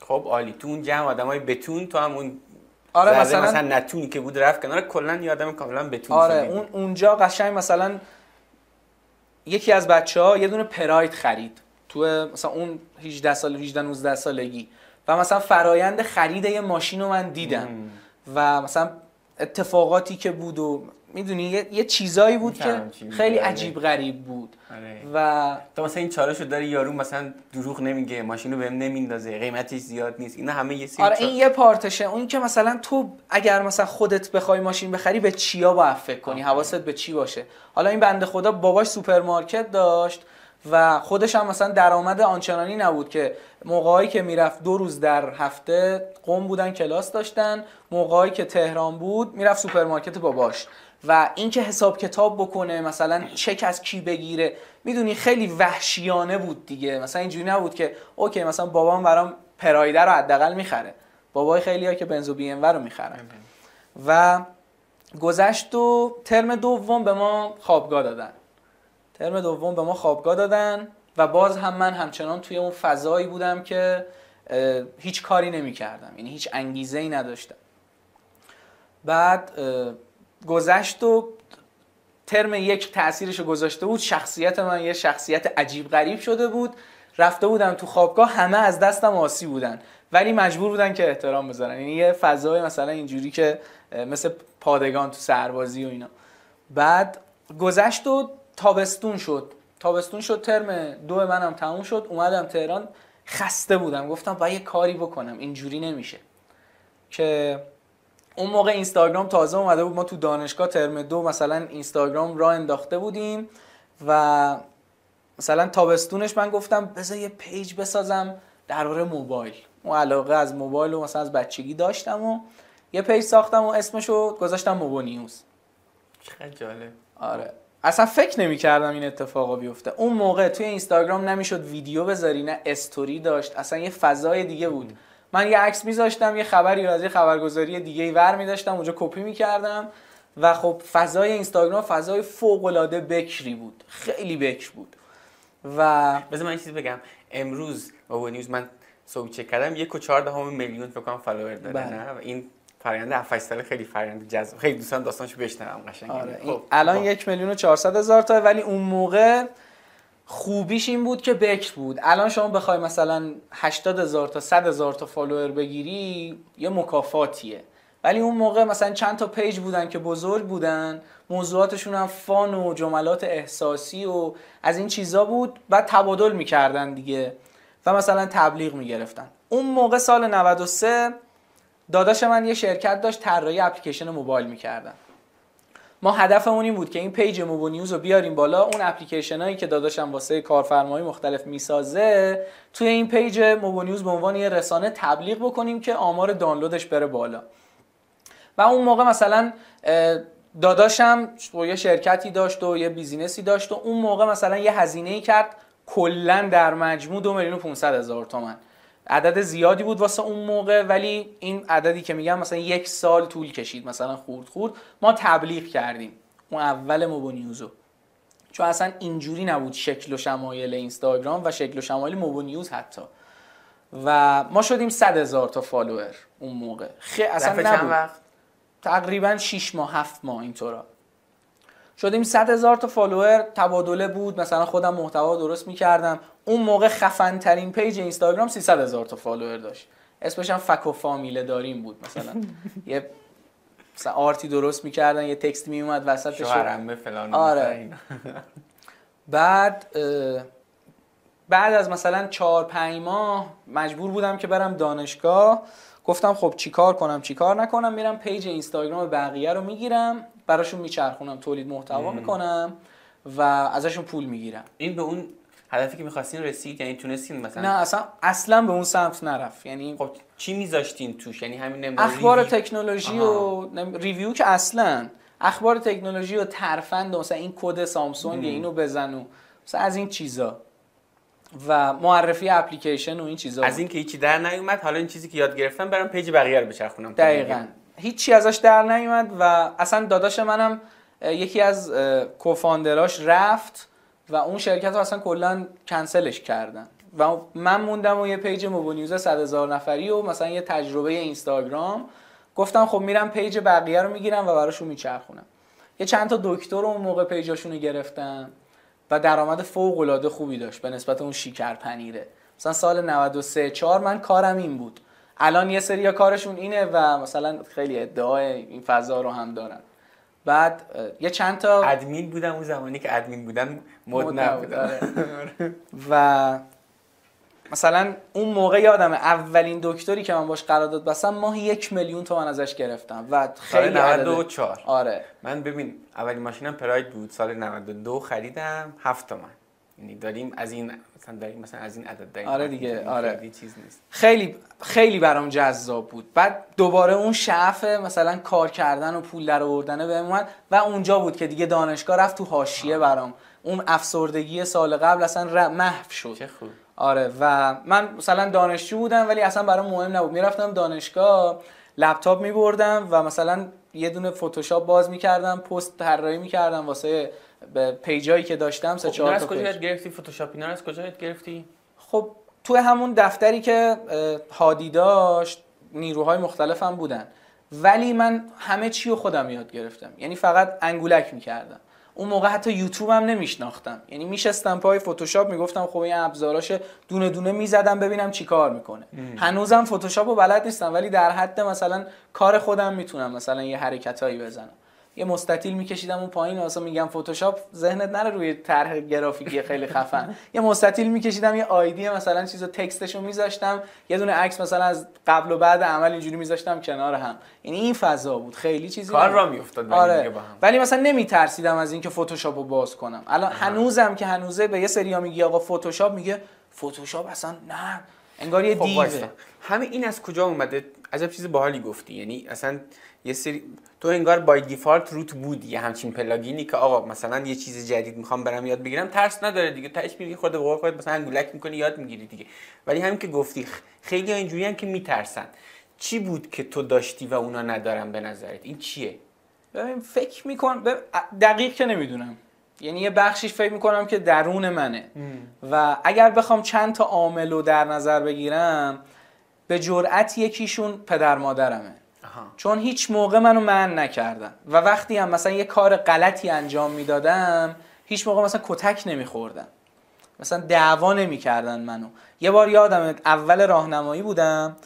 خب عالی. تو اون جمع آدمای بتون تو هم اون آره مثلا مثلا نتونی که بود رفت کنار کلا یه آدم کاملا بتون آره اون اونجا قشنگ مثلا یکی از بچه ها یه دونه پراید خرید. تو مثلا اون 18 سال 18 19 سالگی. و مثلا فرایند خرید یه ماشین رو من دیدم. و مثلا اتفاقاتی که بود و می‌دونی یه, چیزایی بود که خیلی آره. عجیب غریب بود. آره. و تو مثلا این چالش رو داری یارو مثلا دروغ نمیگه ماشین رو بهم نمیندازه قیمتش زیاد نیست اینا همه یه آره این یه part شه. اون که مثلا تو اگر مثلا خودت بخوای ماشین بخری به چیا باید فکر کنی؟ حواست به چی باشه؟ حالا این بنده خدا باباش سوپرمارکت داشت. و خودش هم مثلا درآمد آنچنانی نبود که موقعی که می‌رفت دو روز در هفته قم بودن کلاس داشتن موقعی که تهران بود می‌رفت سوپرمارکت باباش. و اینکه حساب کتاب بکنه مثلا چک از کی بگیره می‌دونی خیلی وحشیانه بود دیگه. مثلا اینجوری نبود که okay مثلا بابام برام پرایده رو حداقل می‌خره. بابای خیلی ها که بنزو بی ام رو می‌خرن. و گذشت و ترم دوم به ما خوابگاه دادن. ترم دوم به ما خوابگاه دادن و باز هم من همچنان توی اون فضایی بودم که هیچ کاری نمی کردم یعنی هیچ انگیزه ای نداشتم. بعد گذشت و ترم یک تاثیرش رو گذاشته بود شخصیت من یه شخصیت عجیب غریب شده بود. رفته بودم تو خوابگاه همه از دستم آسی بودن ولی مجبور بودن که احترام بذارن. یعنی یه فضای مثلا اینجوری که مثل پادگان تو سربازی و اینا. بعد گذشت و تابستون شد. تابستون شد ترم دو منم تموم شد. اومدم تهران خسته بودم. گفتم باید یه کاری بکنم. اینجوری نمیشه. که اون موقع اینستاگرام تازه اومده بود. ما تو دانشگاه ترم دو مثلا اینستاگرام را انداخته بودیم و مثلا تابستونش من گفتم بذار یه page بسازم درباره موبایل. اون علاقه از موبایل و مثلا از بچگی داشتم و یه page ساختم و اسمشو گذاشتم موبو نیوز. چقدر جالب. آره. اصلا فکر نمی کردم این اتفاقا بیفته. اون موقع توی اینستاگرام نمی‌شد ویدیو بذاری نه استوری داشت. اصلا یه فضای دیگه بود. من یه عکس میذاشتم یه خبری از یه خبرگزاری دیگه ای ور میداشتم اونجا کپی می‌کردم و خب فضای اینستاگرام فضای فوق العاده بکری بود. خیلی بکر بود. و بذار من چیزی بگم. امروز موبو نیوز من چک کردم یک و چهار دهم میلیون فکر کنم follower داره بله. نه؟ و این فرآیند 7 ساله خیلی فرآیند جذاب خیلی دوستان داستانشو بشنوم قشنگ آره. خب. الان با- یک میلیون و چهارصد هزار تا ولی اون موقع خوبیش این بود که بکر بود. الان شما بخوای مثلا 80 هزار تا 100 هزار تا follower بگیری یه مکافاتیه. ولی اون موقع مثلا چند تا پیج بودن که بزرگ بودن موضوعاتشون هم fun و جملات احساسی و از این چیزا بود. بعد تبادل می‌کردن دیگه و مثلا تبلیغ می‌گرفتن. اون موقع سال 93 داداش من یه شرکت داشت طراحی اپلیکیشن موبایل می‌کردن. ما هدفمون این بود که این پیج موبو نیوز رو بیاریم بالا اون اپلیکیشن هایی که داداشم واسه کارفرمایی مختلف می‌سازه توی این پیج موبو نیوز به عنوان یه رسانه تبلیغ بکنیم که آمار دانلودش بره بالا. و اون موقع مثلا داداشم یه شرکتی داشت و یه بیزینسی داشت و اون موقع مثلا یه هزینه ای کرد کلا در مجموع دو میلیون و 500 هزار تومن. عدد زیادی بود واسه اون موقع ولی این عددی که میگم مثلا یک سال طول کشید مثلا خورد خورد. ما تبلیغ کردیم. اون اول موبو نیوزو. چون اصلا اینجوری نبود شکل و شمایل اینستاگرام و شکل و شمایل موبو نیوز حتی. و ما شدیم 100 هزار تا فالوور اون موقع. خیلی اصلا نبود چند وقت؟ تقریبا 6 ماه 7 ماه اینطورا. شدیم 100 هزار تا فالوور. تبادله بود. مثلا خودم محتوا درست می‌کردم. اون موقع خفن ترین پیج اینستاگرام 300 هزار تا فالوور داشت. اسمش هم فک و فامیله داریم بود مثلا. یه مثلا art ی درست می‌کردن یه تکست میومد وسطش. شوهرمه فلان آره. بعد بعد از مثلا چهار پنج ماه مجبور بودم که برم دانشگاه. گفتم خب چیکار کنم چیکار نکنم؟ میرم پیج اینستاگرام بقیه رو می‌گیرم. براشون میچرخونم تولید محتوا می‌کنم و ازشون پول می‌گیرم. این به اون هدفی که می‌خواستین رسید؟ یعنی تونستین مثلا نه اصلا اصلا به اون سمت نرفت. یعنی خب چی میذاشتین توش؟ یعنی همین نمی‌دونم اخبار review؟ تکنولوژی آها. و review که اصلا. اخبار تکنولوژی و ترفند و مثلا این کد سامسونگ اینو بزن و مثلا از این چیزا. و معرفی اپلیکیشن و این چیزا از بود. این که هیچی در نیومد حالا این چیزی که یاد گرفتم برم پیج بقیه رو بچرخونم. دقیقا. هیچی ازش در نیومد و اصلا داداش منم یکی از co-founder اش رفت و اون شرکت رو اصلا کلا کنسلش کردن. و من موندم و یه پیج موبو نیوز 100 هزار نفری و مثلا یه تجربه اینستاگرام. گفتم خب میرم پیج بقیه رو می‌گیرم و براشون میچرخونم. یه چند تا دکتر اون موقع پیجاشون رو گرفتم و درآمد فوق العاده خوبی داشت به نسبت اون شیکر پنیره مثلا سال 93 4 من کارم این بود. الان یه سری کارشون اینه و مثلا خیلی ادعای این فضا رو هم دارن. بعد یه چند تا ادمین بودم اون زمانی که ادمین بودن مد مد نبود آره. و مثلا اون موقع یادم اولین دکتری که من باش قرارداد بستم ماهی یک میلیون تومن ازش گرفتم و سال خیلی عدد 94 آره. من ببین اولین ماشینم پراید بود سال 92 خریدم 7 تومن یعنی داریم از این مثلا داریم مثلا از این عدد داریم. آره دیگه،. آره. خیلی چیز نیست. خیلی خیلی برام جذاب بود. بعد دوباره اون شعف مثلا کار کردن و پول در آوردن بهم اومد و اونجا بود که دیگه دانشگاه رفت تو حاشیه برام. اون افسردگی سال قبل اصلا محو شد. چه خوب. آره و من مثلا دانشجو بودم ولی اصلا برام مهم نبود. می‌رفتم دانشگاه لپتاپ میبردم و مثلا یه دونه فتوشاپ باز می‌کردم پست طراحی می‌کردم واسه به پیجایی که داشتم سه خب چهار از تا کجا گرفتی؟ فتوشاپ اینا از کجا گرفتی؟ خب تو همون دفتری که هادی داشت نیروهای مختلف هم بودن. ولی من همه چی رو خودم یاد گرفتم. یعنی فقط انگولک می‌کردم. اون موقع حتی یوتیوب هم نمیشناختم. یعنی میشستم پای فتوشاپ می‌گفتم خب این ابزاراش دونه دونه می‌زدم ببینم چی کار می‌کنه. هنوزم فتوشاپ رو بلد نیستم ولی در حد مثلا کار خودم می‌تونم مثلا یه حرکتایی بزنم. یه مستطیل میکشیدم اون پایین واسه میگم فتوشاپ ذهنت نره روی طرح گرافیکی خیلی خفن. یه مستطیل میکشیدم یه آیدی مثلا چیزو تکستشو میذاشتم. یه دونه عکس مثلا از قبل و بعد عمل اینجوری میذاشتم کنار هم. یعنی این فضا بود. خیلی چیزی کار. را میافتاد ولی آره. ولی مثلا نمیترسیدم از اینکه فتوشاپ رو باز کنم. الان هنوزم که هنوزه به یه سریا میگی آقا فتوشاپ میگه فتوشاپ اصلا نه. انگار یه خب دیوه. همه این از کجا اومده؟ عجب چیز باحالی گفتی. یعنی اصلا یه سری تو انگار بای دیفالت روت بود یه همچین پلاگینی که آقا مثلا یه چیز جدید می‌خوام برم یاد بگیرم ترس نداره دیگه. تاش میگی خود به قول خودت مثلا انگولک می‌کنی یاد می‌گیری دیگه. ولی همین که گفتی خیلی ها اینجوری که میترسن. چی بود که تو داشتی و اونا ندارن به نظرت؟ این چیه؟ ببین فکر می‌کنم دقیق که نمی‌دونم. یعنی یه بخشیش فکر می‌کنم که درون منه. و اگر بخوام چند تا عامل رو در نظر بگیرم به جرأت یکیشون پدر مادرمه. آها چون هیچ موقع منو من نکردن. و وقتی هم مثلا یه کار غلطی انجام می‌دادم هیچ موقع مثلا کتک نمیخوردم. مثلا دعوا نمی‌کردن منو. یه بار یادم اول راهنمایی بودم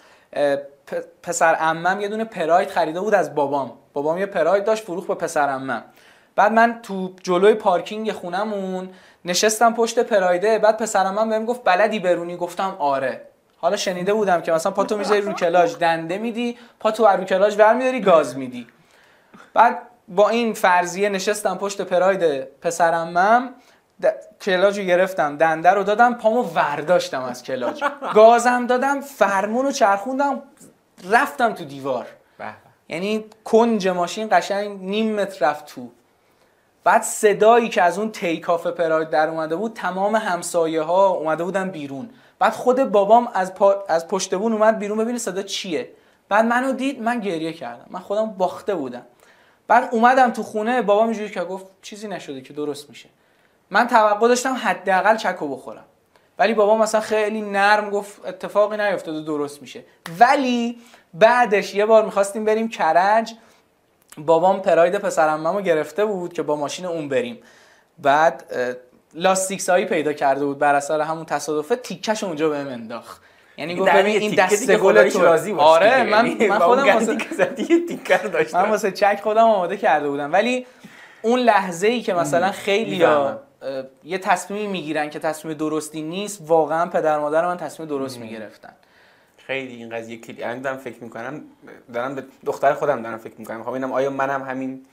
پسر عمم یه دونه پراید خریده بود از بابام. بابام یه پراید داشت فروخ به پسر عمم. بعد من تو جلوی پارکینگ خونمون نشستم پشت پرایده بعد پسر عمم بهم گفت بلدی برونی؟ گفتم آره. حالا شنیده بودم که مثلا پاتو می‌ذاری رو کلاج دنده میدی پاتو رو کلاج برمیداری گاز میدی. بعد با این فرضیه نشستم پشت پراید پسرمم د... کلاج رو گرفتم دنده رو دادم پامو ورداشتم از کلاج گازم دادم فرمون رو چرخوندم رفتم تو دیوار. یعنی کنج ماشین قشنگ نیم متر رفت تو. بعد صدایی که از اون تیکاف پراید در اومده بود تمام همسایه ها اومده بودن بیرون. بعد خود بابام از, پا... از پشت بون اومد بیرون. ببینه صدا چیه؟ بعد منو دید من گریه کردم. من خودم باخته بودم. بعد اومدم تو خونه بابام اینجوری که گفت چیزی نشده که درست میشه. من توقع داشتم حداقل چکو بخورم. ولی بابا مثلا خیلی نرم گفت اتفاقی نیفتاده درست میشه. ولی بعدش یه بار می‌خواستیم بریم کرج بابام پراید پسرعممو گرفته بود که با ماشین اون بریم. بعد اه، لاستیک سایی پیدا کرده بود بر اثر همون تصادفه تیکش اونجا بهم انداخت. یعنی گفت ببین این دست گل تو. راضی باش آره. من یعنی من خودم واسه رو داشتم. من واسه چک خودم آماده کرده بودم. ولی اون لحظه ای که مثلا خیلی. یه تصمیمی می‌گیرن که تصمیم درستی نیست واقعا پدر مادر من تصمیم درست می‌گرفتن. خیلی این قضیه کلی الان دارم فکر می‌کنم دارم به دختر خودم دارم فکر می‌کنم. خب اینم آیا منم همین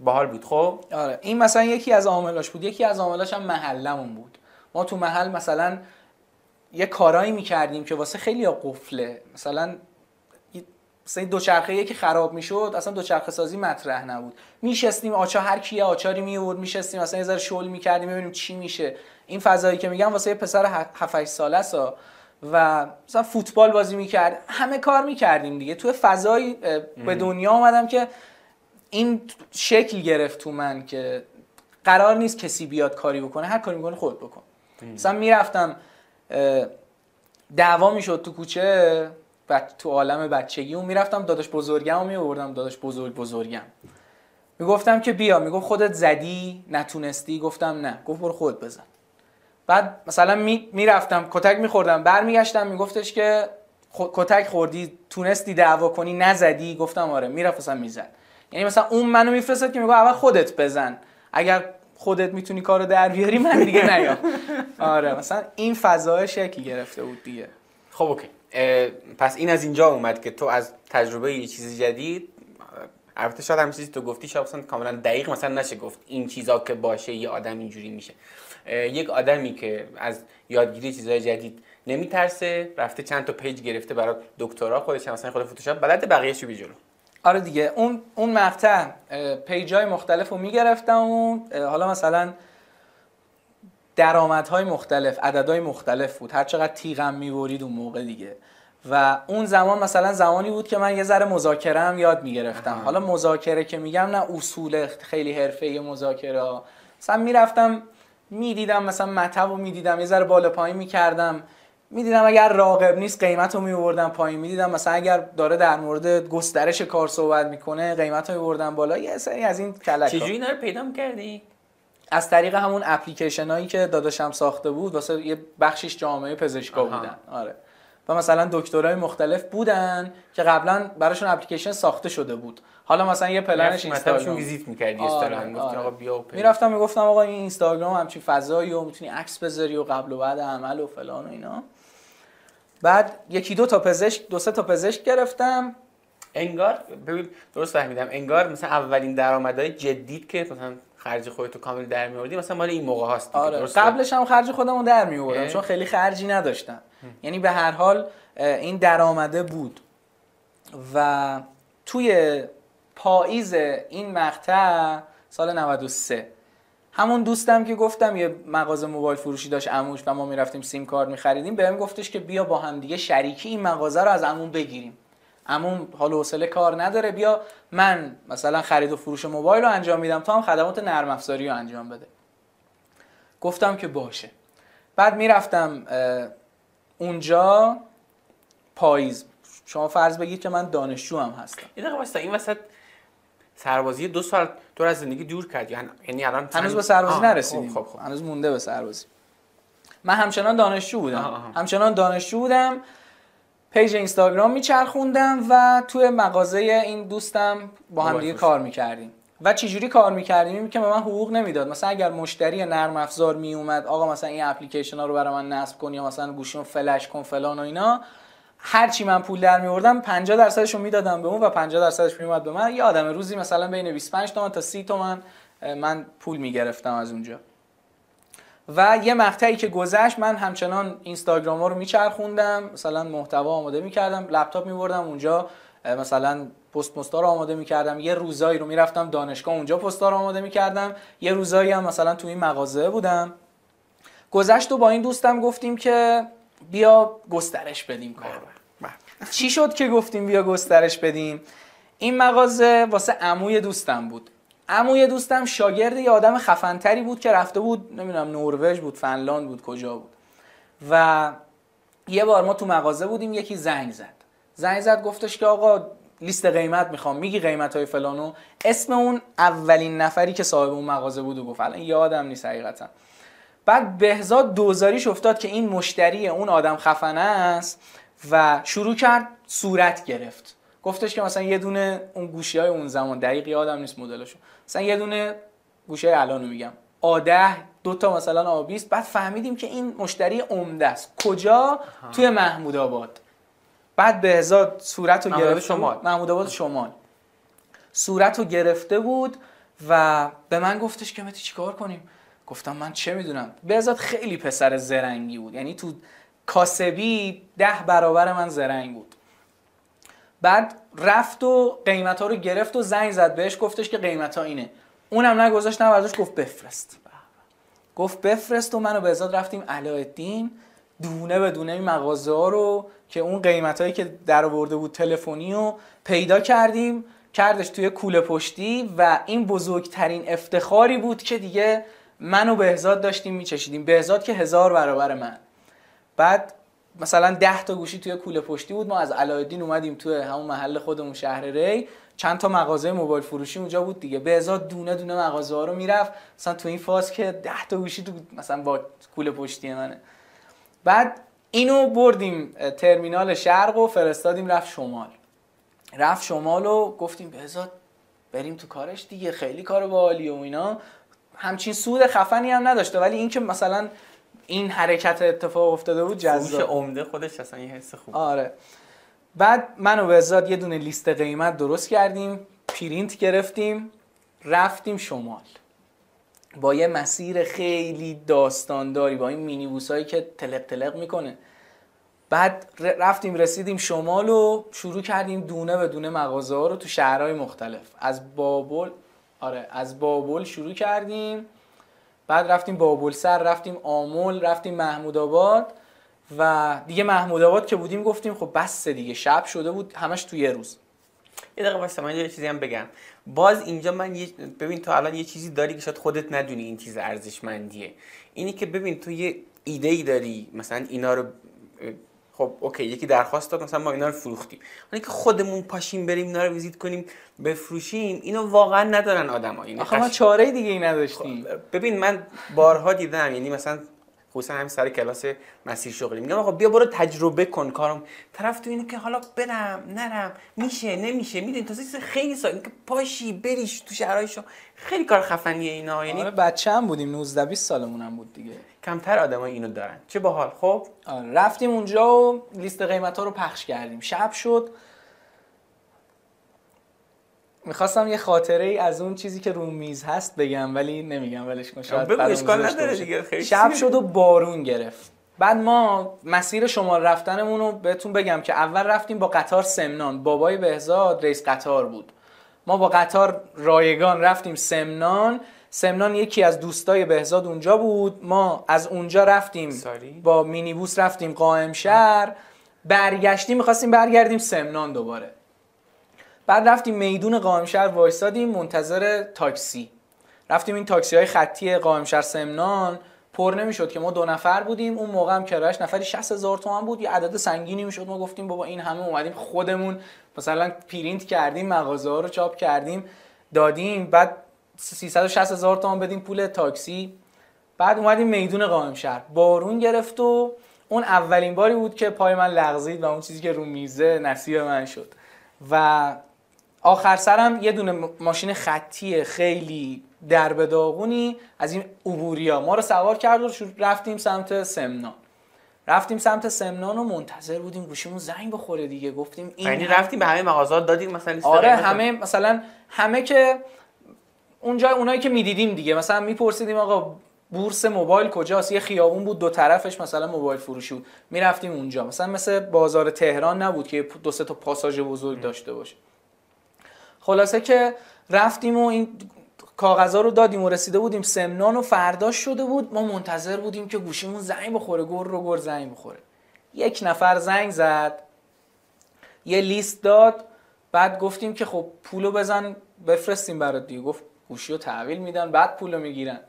باحال بود خب؟ آره. این مثلا یکی از عاملاش بود. یکی از عاملاش هم محلمون بود. ما تو محل مثلا یه کارایی می‌کردیم که واسه خیلی قفله. مثلا مثلا دوچرخه یکی خراب می‌شد اصلا دوچرخه سازی مطرح نبود. میشستیم آچا هر کی یه آچاری می آورد میشستیم مثلا یه ذره شل می‌کردیم ببینیم چی میشه. این فضایی که میگم واسه یه پسر 7 8 ساله سا و مثلا فوتبال بازی می‌کرد. همه کار می‌کردیم دیگه. تو فضایی اه، به دنیا آمدم که این شکل گرفت تو من که قرار نیست کسی بیاد کاری بکنه. هر کاری می‌کنه خود بکن. مثلا می‌رفتم دعوا می‌شد تو کوچه. تو عالم بچگی اون می‌رفتم داداش بزرگم رو میوردم داداش بزرگ بزرگم. می‌گفتم که بیا. می‌گفت خودت زدی؟ نتونستی؟ گفتم نه. گفت برو خود بزن. بعد مثلا می... می‌رفتم کتک میخوردم برمیگشتم میگفتش که خ... کتک خوردی تونستی دعوا کنی؟ نزدی؟ گفتم آره. می‌رفت مثلا می‌زد. یعنی مثلا اون منو میفرستاد که میگه اول خودت بزن. اگر خودت می‌تونی کارو در بیاری من دیگه نیام. آره مثلا این فضا شکل گرفته بود دیگه. خب اوکی. پس این از اینجا اومد که تو از تجربه یه چیز جدید البته شاید هم چیزی تو گفتی شاید مثلا کاملا دقیق مثلا نشه گفت این چیزا که باشه یه آدم اینجوری میشه. یک آدمی که از یادگیری چیزهای جدید نمیترسه رفته چند تا پیج گرفته برای دکترا خودش مثلا خود فتوشاپ بلد بقیه‌اش رو جلو. آره دیگه. اون اون مقطع پیجای مختلف رو می‌گرفتم و حالا مثلا درآمدهای مختلف عددهای مختلف بود. هر چقدر تیغم می‌برید اون موقع دیگه. و اون زمان مثلا زمانی بود که من یه ذره مذاکره هم یاد می‌گرفتم. حالا مذاکره که میگم نه اصول خیلی حرفه مذاکره. مثلا می‌رفتم می‌دیدم مثلا مطب رو می‌دیدم یه ذره بالا پایین می‌کردم. می‌دیدم اگر راقب نیست قیمت رو میوردم پایین. می‌دیدم مثلا اگر داره در مورد گسترش کار صحبت می‌کنه قیمت رو میوردم بالا. یه سری از این کلک چجوری اینا رو پیدا می‌کردی؟ از طریق همون اپلیکیشن هایی که داداشم ساخته بود واسه یه بخشش جامعه پزشکا. بودن. آره. و مثلا دکترای مختلف بودن که قبلا براشون اپلیکیشن ساخته شده بود. حالا مثلا یه پلنش اینستاگرام. ویزیت می‌کردی آره، آره. آقا بیا و. می‌رفتم می‌گفتم آقا این اینستاگرام همچین فضایی و می‌تونی عکس بذاری و قبل و بعد عمل و فلان و اینا. بعد یکی دو تا پزشک دو سه تا پزشک گرفتم. انگار ببین درست فهمیدم. انگار مثلا اولین درآمدهای جدید که مثلا خرج خودتو کامل در میوردی مثلا مال این موقع هاست آره؟ قبلش هم خرج خودمو در میوردم. چون خیلی خرجی نداشتم. یعنی به هر حال این درآمده بود. و توی پاییز این مقطع سال 93 همون دوستم که گفتم یه مغازه موبایل فروشی داشت عموش و ما می‌رفتیم سیم کارت میخریدیم بهم گفتش که بیا با هم دیگه شریکی این مغازه رو از عموم بگیریم. عموم حال حوصله کار نداره بیا من مثلا خرید و فروش موبایل رو انجام میدم تو هم خدمات نرم افزاری رو انجام بده. گفتم که باشه. بعد می‌رفتم اونجا پاییز. شما فرض بگید که من دانشجو هم هستم این وسط سربازی دو سال تو از زندگی دور کردی. یعنی- یعنی الان هنوز به سربازی آه، نرسیدیم. خب خب خب. هنوز مونده به سربازی. من همچنان دانشجو بودم. آها، آها. همچنان دانشجو بودم. پیج اینستاگرام میچرخوندم و توی مغازه این دوستم با هم دیگه. کار می‌کردیم. و چجوری کار می‌کردیم؟ این که به من حقوق نمی‌داد. مثلا اگر مشتری نرم افزار میومد آقا مثلا این اپلیکیشن ها رو برای من نصب کن یا مثلا گوشیمو فلش کن فلان و اینا هر چی من پول در میوردم 50 درصدش رو می‌دادم به اون و 50 درصدش میومد به من. یه آدم روزی مثلا بین 25 تومن تا 30 تومن من پول می‌گرفتم از اونجا. و یه مقطعی که گذشت من همچنان اینستاگرام ها رو میچرخوندم. مثلا محتوا آماده می‌کردم لپتاپ میبردم اونجا. مثلا پست پستا رو آماده می‌کردم. یه روزایی رو می‌رفتم دانشگاه اونجا پستا رو آماده می‌کردم. یه روزایی هم مثلا تو این مغازه بودم. گذشت و با این دوستم گفتیم که بیا گسترش بدیم کار رو بله. چی شد که گفتیم بیا گسترش بدیم؟ این مغازه واسه عموی دوستم بود. عموی دوستم شاگرد یه آدم خفنتری بود که رفته بود نمی‌دونم نروژ بود فنلاند بود کجا بود. و یه بار ما تو مغازه بودیم یکی زنگ زد. زنگ زد گفتش که آقا لیست قیمت می‌خوام میگی قیمت های فلانو. اسم اون اولین نفری که صاحب اون مغازه بود و گفت. الان یادم نیست حقیقتا. بعد بهزاد دوزاریش افتاد که این مشتری اون آدم خفنه است. و شروع کرد صورت گرفت. گفتش که مثلا یه دونه اون گوشی های اون زمان دقیق یادم نیست مدلشون مثلا یه دونه گوشی های الان رو میگم. آده دو تا مثلا آبیست. بعد فهمیدیم که این مشتری عمده است. کجا؟ توی محمود آباد. بعد بهزاد صورت رو گرفت شمال. محمود آباد شمال. صورت رو گرفته بود و به من گفتش که متی چیکار کنیم؟ گفتم من چه می‌دونم؟ بهزاد خیلی پسر زرنگی بود. یعنی تو کاسبی ده برابر من زرنگ بود. بعد رفت و قیمت ها رو گرفت و زنگ زد بهش گفتش که قیمت ها اینه. اونم نگذاشت نه برداشت گفت بفرست. گفت بفرست و منو بهزاد رفتیم علاءالدین. دونه به دونه این مغازه ها رو که اون قیمت هایی که در آورده بود تلفنی رو پیدا کردیم. کردش توی کوله پشتی و این بزرگترین افتخاری بود که دیگه من و بهزاد داشتیم میچشیدیم. بهزاد که هزار برابر من. بعد مثلا ده تا گوشی توی کوله پشتی بود ما از علایالدین اومدیم توی همون محل خودمون شهر ری. چند تا مغازه موبایل فروشی اونجا بود دیگه. بهزاد دونه دونه مغازه ها رو می‌رفت. مثلا تو این فاز که ده تا گوشی تو مثلا با کوله پشتی منه. بعد اینو بردیم ترمینال شرق و فرستادیم رفت شمال. رفت شمال و گفتیم بهزاد بریم تو کارش دیگه خیلی کار باحالیه و اینا. همچین سود خفنی هم نداشته. ولی اینکه مثلا این حرکت اتفاق افتاده بود جذاب. عمده خودش اصلا یه حس خوب. آره. بعد من و بهزاد یه دونه لیست قیمت درست کردیم پرینت گرفتیم رفتیم شمال. با یه مسیر خیلی داستانداری با این مینیبوس هایی که تلق تلق می‌کنه. بعد رفتیم رسیدیم شمال و شروع کردیم دونه به دونه مغازه ها رو تو شهرهای مختلف. از بابل آره از بابل شروع کردیم. بعد رفتیم بابل سر رفتیم آمل رفتیم محمود آباد و دیگه محمود آباد که بودیم گفتیم خب بس دیگه شب شده بود همش تو یه روز. یه دقیقه واسه من یه چیزی هم بگم. باز اینجا من یه ببین تو الان یه چیزی داری که شاید خودت ندونی این چیز ارزشمندیه. اینی که ببین تو یه ایده ای داری مثلا اینا رو خب اوکی یکی درخواست داد مثلا ما اینا رو فروختیم. ولی که خودمون پاشیم بریم اینا رو ویزیت کنیم بفروشیم اینو واقعا ندارن آدما این آخه ما چاره دیگه ای نداشتیم. ببین من بارها دیدم یعنی مثلا خصوصا همین سر کلاس مسیر شغلی. میگم آقا بیا برو تجربه کن کارم. طرف تو اینه که حالا برم نرم. میشه نمیشه. می‌دونی تا خیلی سال که پاشی بریش تو شهرهایشو. خیلی کار خفنیه اینا. یعنی آره بچه هم بودیم. 19 20 سالمون هم بود دیگه. کمتر آدمای اینو دارن. چه باحال خب؟ آره رفتیم اونجا و لیست قیمت ها رو پخش کردیم. شب شد. می‌خواستم یه خاطره ای از اون چیزی که رو میز هست بگم ولی نمیگم ولش کن شاید بگو اشکال نداره دیگه خیلی. شب شد و بارون گرفت. بعد ما مسیر شما رفتنمون رو بهتون بگم که اول رفتیم با قطار سمنان. بابای بهزاد رئیس قطار بود. ما با قطار رایگان رفتیم سمنان. سمنان یکی از دوستای بهزاد اونجا بود. ما از اونجا رفتیم ساری. با مینیبوس رفتیم قائم شهر برگشتیم می‌خواستیم برگردیم سمنان دوباره. بعد رفتیم میدون قائمشهر وایسادیم منتظر تاکسی. رفتیم این تاکسی های خطی قائمشهر سمنان. پر نمی‌شد که ما دو نفر بودیم. اون موقع هم کرایش نفری 60 هزار تومان بود. یه عدد سنگینی می‌شد. ما گفتیم بابا این همه اومدیم خودمون. مثلا پرینت کردیم مغازه ها رو چاپ کردیم دادیم. بعد 360 هزار تومان بدیم پول تاکسی. بعد اومدیم میدون قائم شهر بارون گرفت و اون اولین باری بود که پای من لغزید و اون چیزی که رو میزه نصیب من شد. و آخر سرم یه دونه ماشین خطی خیلی درب داغونی از این عبوریا ما رو سوار کرد و رفتیم سمت سمنان. رفتیم سمت سمنان و منتظر بودیم گوشیمون زنگ بخوره دیگه. گفتیم این یعنی رفتیم به همه مغازات دادیم مثلا آره همه مثلا همه که اونجا اونایی که می‌دیدیم دیگه. مثلا میپرسیدیم آقا بورس موبایل کجاست؟ یه خیابون بود دو طرفش مثلا موبایل فروشی بود. می‌رفتیم اونجا. مثلا مثل بازار تهران نبود که دو سه تا پاساژ بزرگ داشته باشه. خلاصه که رفتیم و این کاغذا رو دادیم و رسیده بودیم سمنان و فرداش شده بود. ما منتظر بودیم که گوشیمون زنگ بخوره گر رو گر زنگ بخوره یک نفر زنگ زد یه لیست داد بعد گفتیم که خب پولو بزن بفرستیم برات دیگه. گفت گوشی رو تحویل میدن بعد پولو می‌گیرن.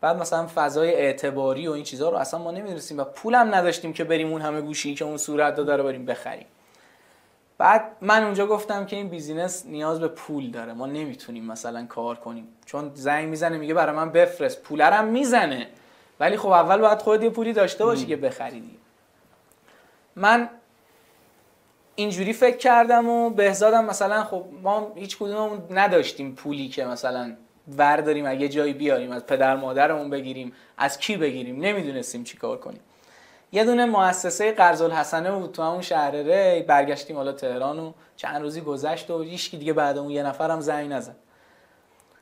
بعد مثلا فضای اعتباری و این چیزها رو اصلا ما نمی‌دونستیم و پولم نداشتیم که بریم اون همه گوشی که اون صورت داده رو بریم بخریم. بعد من اونجا گفتم که این بیزینس نیاز به پول داره. ما نمی‌تونیم مثلا کار کنیم. چون زنگ می‌زنه میگه برای من بفرست. پولرم می‌زنه. ولی خب اول باید خود یه پولی داشته باشی که بخریدی. من اینجوری فکر کردم و بهزادم مثلا خب ما هیچ کدوممون نداشتیم پولی که مثلا ورداریم اگه جایی بیاریم از پدر مادرمون بگیریم از کی بگیریم؟ نمی‌دونستیم چی کار کنیم. یه دونه مؤسسه قرض الحسنه بود تو همون شهر ری برگشتیم حالا تهران و چند روزی گذشت و هیچ دیگه بعد اون یه نفرم زنگ نزد.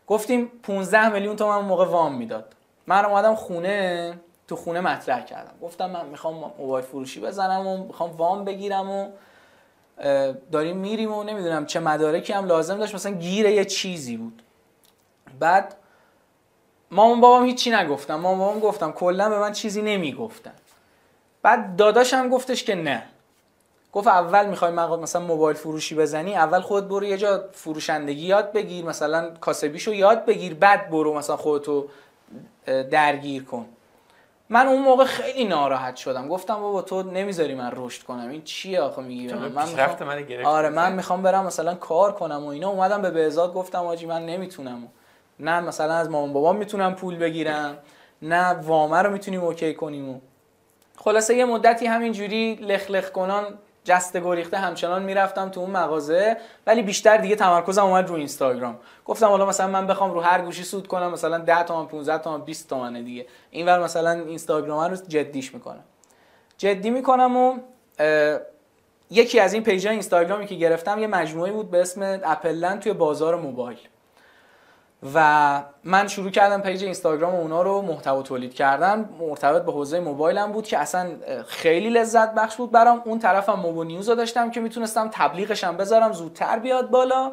گفتیم 15 میلیون تومن موقع وام می‌داد. من اومدم خونه تو خونه مطرح کردم. گفتم من می‌خوام موبایل فروشی بزنم و می‌خوام وام بگیرم و داریم میریم و نمی‌دونم چه مدارکی هم لازم داشت. مثلا گیر یه چیزی بود. بعد مامان بابام هیچی نگفتم مامان بابام گفتم کلا به من چیزی نمی‌گفتن. بعد داداشم گفتش که نه. گفت اول می‌خوای مثلا موبایل فروشی بزنی اول خود برو یه جا فروشندگی یاد بگیر مثلا کاسبیشو یاد بگیر بعد برو مثلا خودتو درگیر کن. من اون موقع خیلی ناراحت شدم. گفتم بابا تو نمی‌ذاری من رشد کنم؟ این چیه آخه میگی؟ من می‌خوام من آره من می‌خوام برم مثلا کار کنم و اینا. اومدم به بهزاد گفتم آجی من نمی‌تونم. نه مثلا از مامان بابام می‌تونم پول بگیرم. نه وامه رو می‌تونیم اوکی کنیم و خلاصه یه مدتی همینجوری لخ کنان جست گریخته همچنان می‌رفتم تو اون مغازه ولی بیشتر دیگه تمرکزم اومد رو اینستاگرام. گفتم حالا مثلا من بخوام رو هر گوشی سود کنم مثلا 10 تومن 15 تومن 20 تومن دیگه. اینور مثلا اینستاگرام رو جدیش می‌کنم. جدی می‌کنم و یکی از این پیجای اینستاگرامی که گرفتم یه مجموعه بود به اسم اپلن توی بازار موبایل. و من شروع کردم پیج اینستاگرام اونا رو محتوا تولید کردن. مرتبط به حوزه موبایلم بود که اصلا خیلی لذت بخش بود برام. اون طرفم موبو نیوز رو داشتم که می‌تونستم تبلیغش هم بذارم زودتر بیاد بالا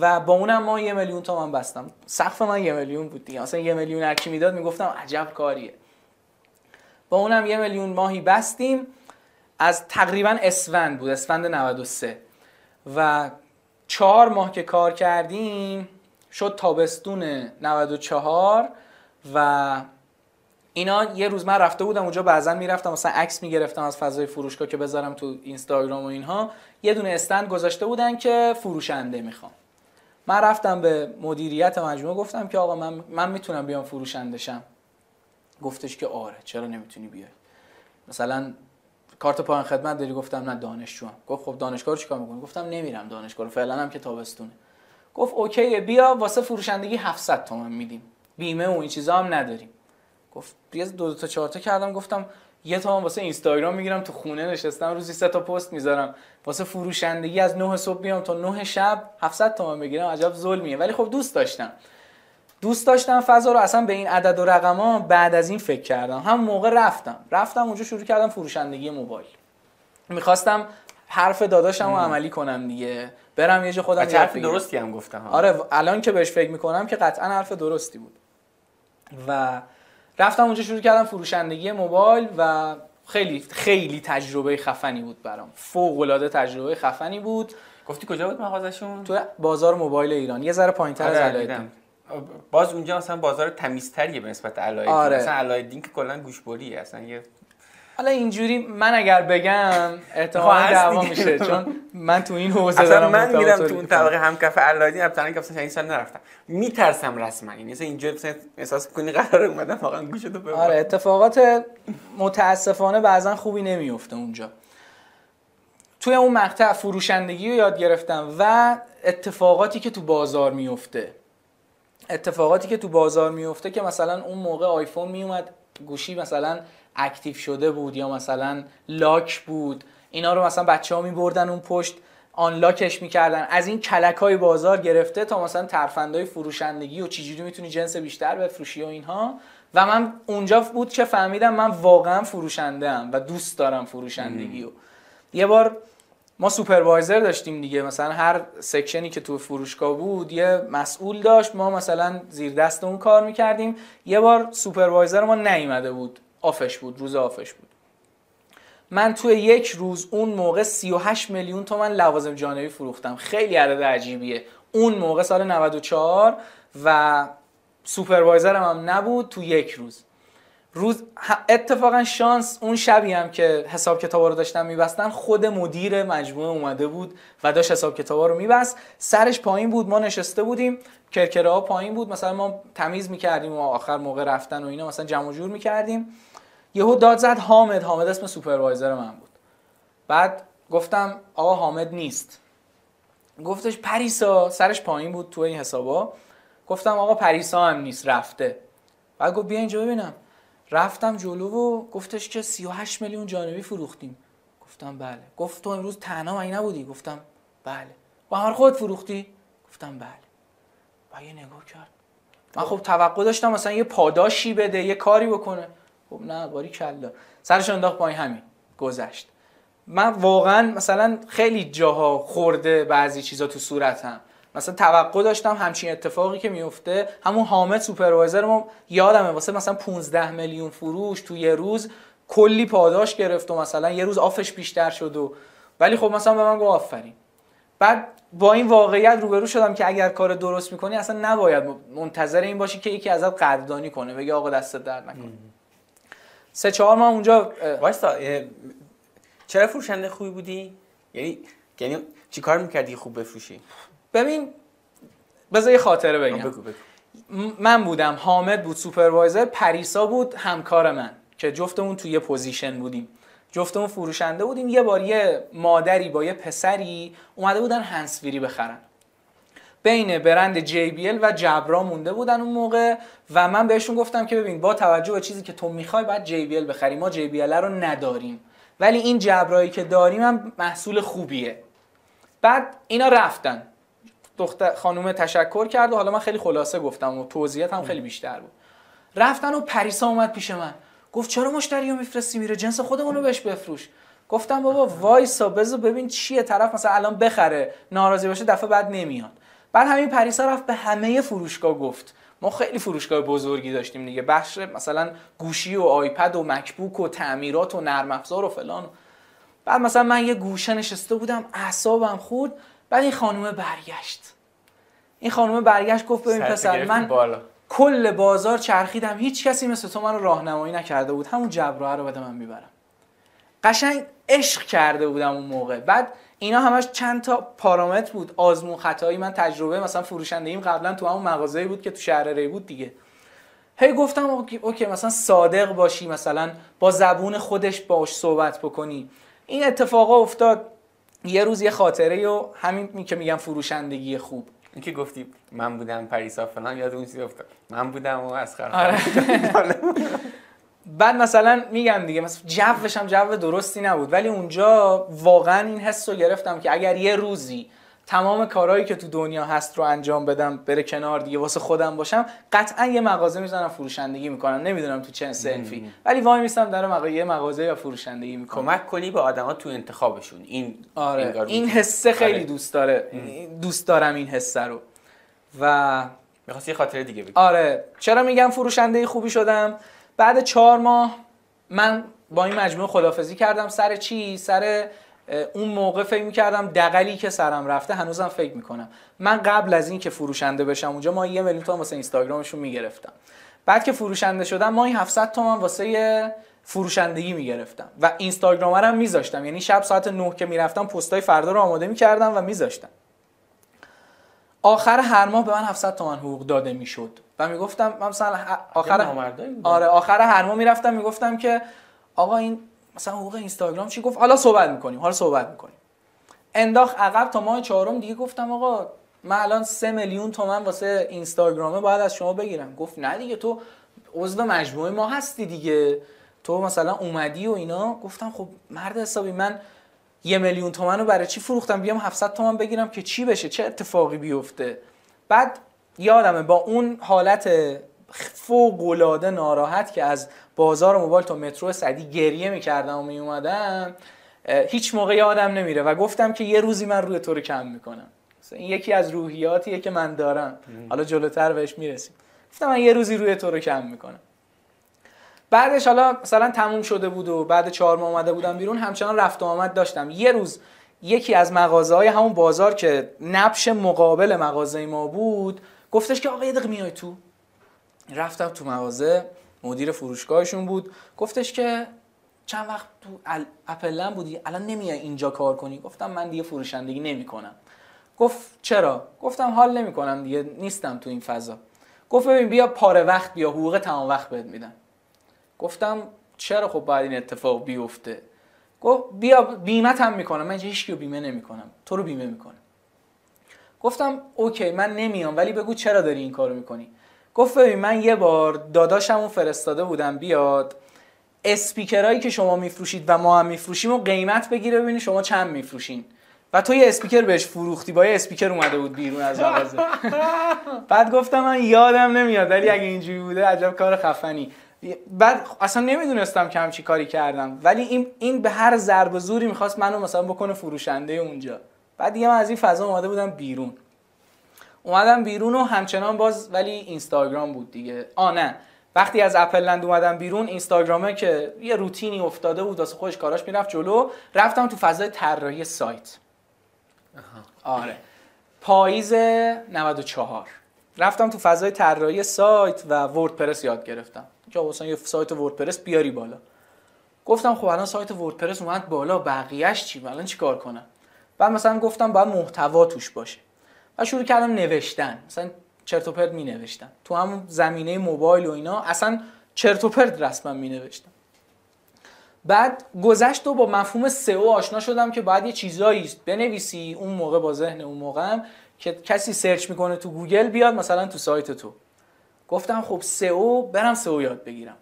و با اونم ما یه میلیون تومن بستم. سقف من یه میلیون بود دیگه. اصلا یه میلیون هر کی می‌داد می‌گفتم عجب کاریه. با اونم یه میلیون ماهی بستیم. از تقریبا اسفند بود اسفند 93 و چهار ماه که کار کردیم شد تابستون 94 و اینا یه روز من رفته بودم اونجا بعضا می‌رفتم مثلا عکس می‌گرفتم از فضای فروشگاه که بذارم تو اینستاگرام و اینها. یه دونه استند گذاشته بودن که فروشنده می‌خوام. من رفتم به مدیریت مجموعه گفتم که آقا من من می‌تونم بیام فروشنده شم. گفتش که آره چرا نمی‌تونی بیای؟ مثلا کارت پایان خدمت داری؟ گفتم نه دانشجوام. گفت خب دانشگاه رو چیکار می‌کنی؟ گفتم نمیرم دانشگاه فعلا هم که تابستونه. گفت اوکی بیا واسه فروشندگی 700 تومن میدیم. بیمه و این چیزا هم نداریم. گفت یه دو, دو تا چهار تا کردم گفتم یه تومن واسه اینستاگرام می‌گیرم تو خونه نشستم روزی سه تا پست می‌ذارم. واسه فروشندگی از 9 صبح بیام تا 9 شب 700 تومن بگیرم عجب ظلمیه. ولی خب دوست داشتم. دوست داشتم فضا رو اصلا به این عدد و رقما بعد از این فکر کردم. هم موقع رفتم. رفتم اونجا شروع کردم فروشندگی موبایل. می‌خواستم حرف داداشم رو عملی کنم دیگه. برم یه جا خودم حرف درستی هم گفتم. آره الان که بهش فکر می‌کنم که قطعا حرف درستی بود. و رفتم اونجا شروع کردم فروشندگی موبایل و خیلی خیلی تجربه خفنی بود برام. فوق العاده تجربه خفنی بود. گفتی کجا بود مغازشون تو بازار موبایل ایران. یه ذره پایینتر از علایالدین. باز اونجا مثلا بازار تمیزتریه به نسبت علایالدین. آره. مثلا علایالدین که کلا گوشبریه اصلا یه حالا اینجوری من اگر بگم احتمال دعوا میشه چون من تو این حوزه دارم من میرم تو اون طبقه هم کف علایالدین البته که اصلا این سال نرفتم. میترسم رسما. یعنی مثلا اینجا احساس کنی قرار اومدم واقعا گوشتو ببرم. آره اتفاقات متاسفانه بعضا خوبی نمیفته اونجا. توی اون مقطع فروشندگی رو یاد گرفتم و اتفاقاتی که تو بازار میفته اتفاقاتی که تو بازار میفته که مثلا اون موقع آیفون میومد گوشی مثلا اکتیو شده بود یا مثلا لاک بود اینا رو مثلا بچه ها می بردن اون پشت آنلاکش می‌کردن. از این کلک های بازار گرفته تا مثلا ترفندهای فروشندگی و چجوری می‌تونی جنس بیشتر بفروشی و اینها. و من اونجا بود که فهمیدم من واقعا فروشنده ام و دوست دارم فروشندگی و یه بار ما سوپروایزر داشتیم دیگه مثلا هر section ی که تو فروشگاه بود یه مسئول داشت ما مثلا زیر دست اون کار می‌کردیم. یه بار سوپروایزر ما نیومده بود. off ش بود روز off ش بود. من توی یک روز اون موقع 38 میلیون تومن لوازم جانبی فروختم. خیلی عدد عجیبیه. اون موقع سال 94 و سوپروایزرم هم نبود تو یک روز. روز اتفاقا شانس اون شبی هم که حساب کتابا رو داشتم میبستن خود مدیر مجموعه اومده بود و داشت حساب کتابا رو میبست. سرش پایین بود ما نشسته بودیم کرکره ها پایین بود. مثلا ما تمیز می‌کردیم و آخر موقع رفتن و اینا مثلا جمع جور می‌کردیم. یهو داد زد حامد. حامد اسم سوپروایزر من بود. بعد گفتم آقا حامد نیست. گفتش پریسا سرش پایین بود تو این حسابا. گفتم آقا پریسا هم نیست رفته. بعد گفت بیا اینجا ببینم. رفتم جلو و گفتش که 38 میلیون جانبی فروختیم. گفتم بله. گفت تو امروز تنها من نبودی؟ گفتم بله. با هر خود فروختی؟ گفتم بله. و یه نگاه کرد. من خب توقع داشتم مثلا یه پاداشی بده یه کاری بکنه. خب نه باری کلا. سرش انداخت پایین همین گذشت. من واقعا مثلا خیلی جاها خورده بعضی چیزا تو صورتم. مثلا توقع داشتم همچین اتفاقی که میفته همون حامد سوپروایزر ما یادمه واسه مثلا 15 میلیون فروش تو یه روز کلی پاداش گرفت و مثلا یه روز آفش بیشتر شد و ولی خب مثلا به من گفت آفرین. بعد با این واقعیت روبرو شدم که اگر کار درست می‌کنی اصلا نباید منتظر این باشی که یکی ازت قدردانی کنه بگه آقا دست درد نکنه. سه چهار ماه اونجا وایستا چرا فروشنده خوبی بودی؟ یعنی یعنی چیکار می‌کردی خوب بفروشی؟ ببین بذار یه خاطره بگم. بگو بگو. من بودم حامد بود سوپروایزر پریسا بود همکار من که جفتمون توی یه position بودیم. جفتمون فروشنده بودیم یه بار یه مادری با یه پسری اومده بودن هنسفیری بخرن. بین برند JBL و جبرا مونده بودن اون موقع و من بهشون گفتم که ببین با توجه به چیزی که تو می‌خوای باید JBL بخری. ما JBL رو نداریم. ولی این جبرایی که داریم هم محصول خوبیه. بعد اینا رفتن. دختر خانومه تشکر کرد و حالا من خیلی خلاصه گفتم و توضیحات هم خیلی بیشتر بود. رفتن و پریسا اومد پیش من. گفت چرا مشتری رو میفرستی میره؟ جنس خودمون رو بهش بفروش. گفتم بابا وایسا بذار ببین چیه. طرف مثلا الان بخره ناراضی باشه دفعه بعد نمیاد. بعد همین پریسا رفت به همه فروشگاه گفت ما خیلی فروشگاه بزرگی داشتیم دیگه بخش مثلا گوشی و آیپد و مکبوک و تعمیرات و نرم افزار و فلان. بعد مثلا من یه گوشه نشسته بودم اعصابم خورد بعد این خانومه برگشت. این خانومه برگشت گفت ببین پسر من بالا. کل بازار چرخیدم هیچ کسی مثل تو من رو راهنمایی نکرده بود همون جبراه رو بده من می‌برم. قشنگ عشق کرده بودم اون موقع. بعد اینا همش چند تا پارامتر بود. آزمون خطایی من تجربه مثلا فروشنده ایم قبلا تو همون مغازه‌ای بود که تو شهر ری بود دیگه. هی گفتم OK, OK مثلا صادق باشی مثلا با زبون خودش باش صحبت بکنی. این اتفاقا افتاد. یه روز یه خاطره و همین که میگم فروشندگی خوب. این که گفتی من بودم پریسا فلان یاد اون چیز افتاد؟ من بودم و از آره. بعد مثلا میگم دیگه مثلا جوش هم جو درستی نبود. ولی اونجا واقعا این حس رو گرفتم که اگر یه روزی تمام کارهایی که تو دنیا هست رو انجام بدم بره کنار دیگه واسه خودم باشم قطعا یه مغازه می‌زنم فروشندگی می‌کنم. نمی‌دونم تو چه سنفی ولی وای میستم در مغازه یه مغازه یا فروشندگی می‌کنم. کمک کنی به آدما تو انتخابشون. این آره. این حسه خیلی آره. دوست داره. دوست دارم این حسه رو. و می‌خواست یه خاطره دیگه بگم آره. چرا میگم فروشنده خوبی شدم؟ بعد چهار ماه من با این مجموعه خدافزی کردم. سر چی؟ سر اون موقع فکر می‌کردم دقلی که سرم رفته هنوزم فکر می‌کنم. من قبل از اینکه فروشنده بشم اونجا ما یه میلیون تومن واسه اینستاگرامشون می‌گرفتم. بعد که فروشنده شدم ما این 700 تومن واسه فروشندگی می‌گرفتم و اینستاگرام میذاشتم. یعنی شب ساعت 9 که می‌رفتم پستای فردا رو آماده می‌کردم و میذاشتم. آخر هر ماه به من 700 تومن حقوق داده می‌شد. و می‌گفتم مثلا آخر آره آخر هر ماه می‌رفتم می‌گفتم که آقا این مثلا حقوق اینستاگرام چی؟ گفت حالا صحبت می‌کنیم حالا صحبت می‌کنیم. انداخت عقب تا ماه چهارم دیگه گفتم آقا من الان سه میلیون تومن واسه اینستاگرامه باید از شما بگیرم. گفت نه دیگه تو عضو مجموعه ما هستی دیگه. تو مثلا اومدی و اینا. گفتم خب مرد حسابی من یه میلیون تومن رو برای چی فروختم؟ بیام 700 تومن بگیرم که چی بشه؟ چه اتفاقی بیفته؟ بعد یادمه با اون حالت فوق العاده ناراحت که از بازار موبایل تا مترو صدی گریه می‌کردم و میومدم هیچ موقع یادم نمیره و گفتم که یه روزی من روی تو رو کم می‌کنم. این یکی از روحیاتیه که من دارم. حالا جلوتر بهش می‌رسیم. گفتم من یه روزی روی تو رو کم می‌کنم. بعدش حالا مثلا تموم شده بود و بعد چهار ماه اومده بودم بیرون همچنان رفت و آمد داشتم. یه روز یکی از مغازه های همون بازار که نبش مقابل مغازه ما بود گفتش که آقا یه دقیقه میای تو. رفتم تو مغازه مدیر فروشگاهشون بود. گفتش که چند وقت تو اپلن بودی؟ الان نمیای اینجا کار کنی؟ گفتم من دیگه فروشندگی نمی‌کنم. گفت چرا؟ گفتم حال نمی‌کنم دیگه نیستم تو این فضا. گفت ببین بیا پاره وقت بیا حقوق تمام وقت بهت میدم. گفتم چرا خب باید این اتفاق بیفته؟ گفت بیا بیمت هم می‌کنم. من هیچ رو بیمه نمی‌کنم. تو رو بیمه می‌کنم. گفتم اوکی من نمیام ولی بگو چرا داری این کارو می‌کنی؟ گفت ببین من یه بار داداشمو فرستاده بودم بیاد اسپیکرهایی که شما میفروشید و ما هم میفروشیم و قیمت بگیره ببینی شما چند میفروشین. و تو یه اسپیکر بهش فروختی با یه اسپیکر اومده بود بیرون از مغازه بعد گفتم من یادم نمیاد ولی اگه اینجوری بوده عجب کار خفنی. بعد اصلا نمی‌دونستم که همچی کاری کردم. ولی این این به هر ضرب زوری می‌خواست منو مثلا بکنه فروشنده اونجا. بعد دیگه من از این فضا اومده بودم بیرون. اومدم بیرون و همچنان باز ولی اینستاگرام بود دیگه. آ نه. وقتی از اپل لند اومدم بیرون اینستاگرامه که یه روتینی افتاده بود واسه خودش کاراش می‌رفت جلو. رفتم تو فضای طراحی سایت. آره. پاییز 94 رفتم تو فضای طراحی سایت و وردپرس یاد گرفتم. که مثلا یه سایت وردپرس بیاری بالا. گفتم خب الان سایت وردپرس اومد بالا بقیهش چی؟ الان چیکار کنم؟ بعد مثلا گفتم باید محتوا توش باشه. و شروع کردم نوشتن. مثلا چرت و پرت می نوشتم تو همون زمینه موبایل و اینا اصلا چرت و پرت رسما می نوشتم بعد گذشت و با مفهوم سئو آشنا شدم که باید یه چیزایی بنویسی. اون موقع با ذهن اون موقع هم که کسی سرچ می‌کنه تو گوگل بیاد مثلا تو سایت تو. گفتم خب سئو برم سئو یاد بگیرم.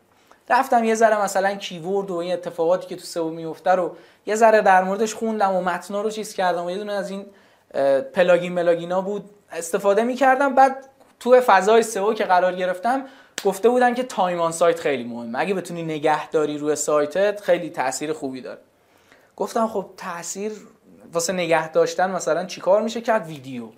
رفتم یه ذره مثلا keyword و این اتفاقاتی که تو سئو میفته رو یه ذره در موردش خوندم و متنا رو چیز کردم و یه دونه از این plugin ملاگینا بود. استفاده می‌کردم. بعد تو فضای سئو که قرار گرفتم گفته بودن که time on site خیلی مهمه. اگه بتونی نگهداری روی سایتت خیلی تاثیر خوبی داره. گفتم خب تاثیر واسه نگه داشتن مثلا چیکار میشه کرد؟ ویدیو.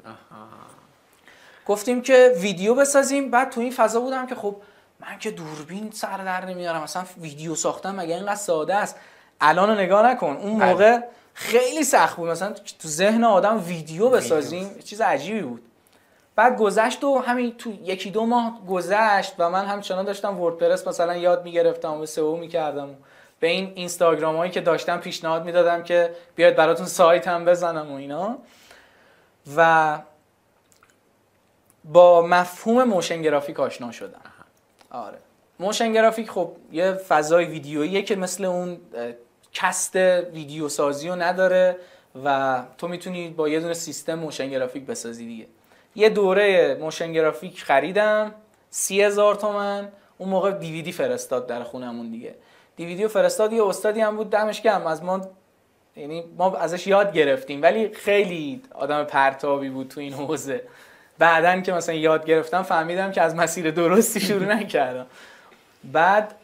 گفتیم که ویدیو بسازیم. بعد تو این فضا بودم که خب من که دوربین سر در نمیارم. مثلا ویدیو ساختن مگه اینقدر ساده است؟ الان رو نگاه نکن. اون بله. موقع خیلی سخت بود. مثلا تو ذهن آدم ویدیو بسازیم. چیز عجیبی بود. بعد گذشت و همین تو یکی دو ماه گذشت و من همچنان داشتم وردپرس مثلا یاد می‌گرفتم و سئو می‌کردم. به این اینستاگرام هایی که داشتم پیشنهاد می‌دادم که بیاید براتون سایت هم بزنم و اینا. و با مفهوم موشن گرافیک آشنا شدم. آره. موشن گرافیک خب یه فضای ویدیوییه که مثل اون cost ویدیو سازی رو نداره و تو می‌تونی با یه دونه سیستم موشن گرافیک بسازی دیگه. یه دوره موشن گرافیک خریدم سی هزار تومن. اون موقع دیویدی فرستاد در خونمون دیگه. دیویدیو فرستاد یه استادی هم بود دمش گرم. از ما یعنی ما ازش یاد گرفتیم. ولی خیلی آدم پرتابی بود تو این حوزه. بعدا که مثلا یاد گرفتم فهمیدم که از مسیر درستی شروع نکردم. بعد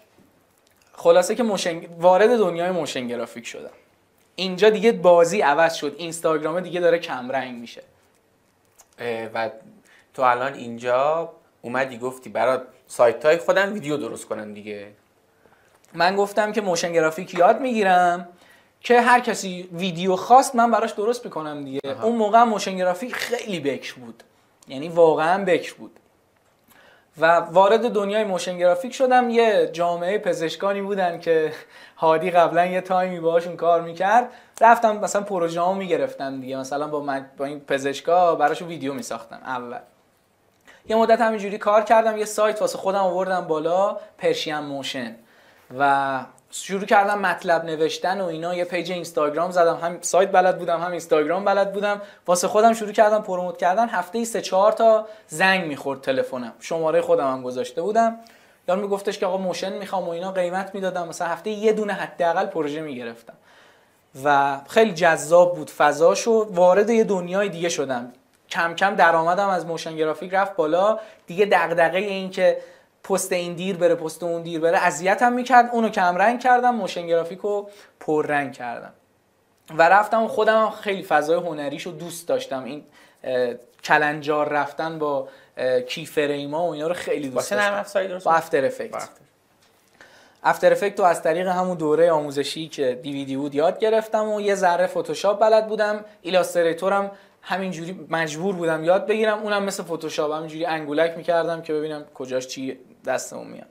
خلاصه که motion... وارد دنیای motion graphic شدم. اینجا دیگه بازی عوض شد. اینستاگرام دیگه داره کمرنگ میشه. و تو الان اینجا اومدی گفتی برای سایت های خودم ویدیو درست کنن دیگه. من گفتم که motion graphic یاد می‌گیرم که هر کسی ویدیو خواست من براش درست می‌کنم دیگه. اون موقع motion graphic خیلی بکر بود. یعنی واقعا بکر بود. و وارد دنیای motion graphic شدم. یه جامعه پزشکانی بودن که هادی قبلا یه تایمی باهاشون کار می‌کرد. رفتم مثلا پروژه ها می‌گرفتن دیگه. مثلا با, من با این پزشکا براشون ویدیو میساختم. اول. یه مدت همینجوری کار کردم. یه سایت واسه خودم آوردم بالا Persian Motion و شروع کردم مطلب نوشتن و اینا. یه page اینستاگرام زدم. هم سایت بلد بودم هم اینستاگرام بلد بودم. واسه خودم شروع کردم promote کردن. هفته ای سه چهار تا زنگ می‌خورد تلفنم. شماره خودم هم گذاشته بودم. یارو میگفتش که آقا motion می‌خوام و اینا قیمت می‌دادم. مثلا هفته یه دونه حداقل پروژه می‌گرفتم. و خیلی جذاب بود فضاشو وارد یه دنیای دیگه شدم. کم کم درآمدم از motion graphic رفت بالا. دیگه دغدغه این که پست این دیر بره پست اون دیر بره. اذیتم می‌کرد اونو کم رنگ کردم motion graphic رو پر رنگ کردم. و رفتم خودم خیلی فضای هنریشو دوست داشتم. این کلنجار رفتن با keyframe ا و اینا رو خیلی دوست داشتم. با After Effects After Effects رو از طریق همون دوره آموزشی که دیویدی بود یاد گرفتم و یه ذره فتوشاپ بلد بودم. Illustrator م همینجوری مجبور بودم یاد بگیرم. اونم مثل فتوشاپ همینجوری انگولک می‌کردم که ببینم کجاش چی دستمون میاد.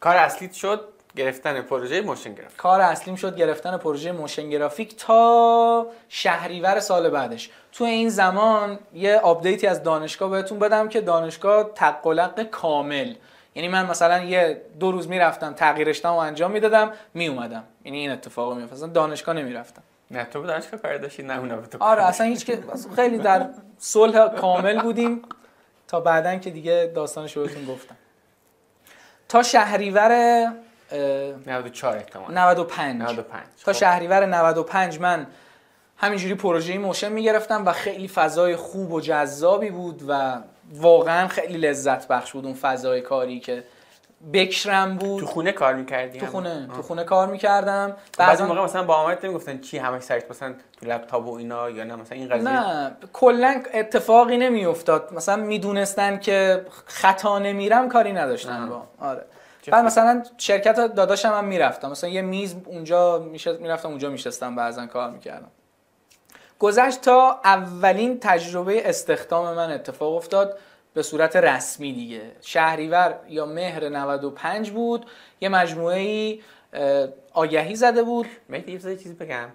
کار اصلی شد گرفتن پروژه motion graphic. کار اصلیم شد گرفتن پروژه motion graphic تا شهریور سال بعدش. تو این زمان یه آپدیتی از دانشگاه بهتون بدم که دانشگاه تق و لق کامل. یعنی من مثلا یه دو روز می‌رفتم تغییرشتم و انجام می‌دادم میومدم. یعنی این اتفاق میافتاد دانشگاه نمی‌رفتم. نه تو دانشگاه کار داشتی نه اونا تو آره اصلا هیچ که خیلی در صلح کامل بودیم. تا بعدا که دیگه داستانش بهتون گفتم. تا شهریور 94 احتمال 95 95 تا شهریور 95 من همینجوری پروژه موشن می‌گرفتم و خیلی فضای خوب و جذابی بود و واقعا خیلی لذت بخش بود اون فضای کاری که بکشرم بود. تو خونه کار می‌کردی؟ تو خونه تو خونه کار می‌کردم. بعضی موقع مثلا با آمد نمی‌گفتن چی همش سرچ مثلا تو لپتاپ و اینا یا نه مثلا این قضیه. نه کلا اتفاقی نمیافتاد. مثلا می‌دونستن که خطا نمیرم کاری نداشتن با. آره. بعد مثلا شرکت داداشم هم می‌رفتم. مثلا یه میز اونجا می‌رفتم اونجا میشستم بعضا کار می‌کردم. گذشت تا اولین تجربه استخدام من اتفاق افتاد. به صورت رسمی دیگه. شهریور یا مهر 95 بود یه مجموعه ای آگهی زده بود. مهدی یه چیزی بگم.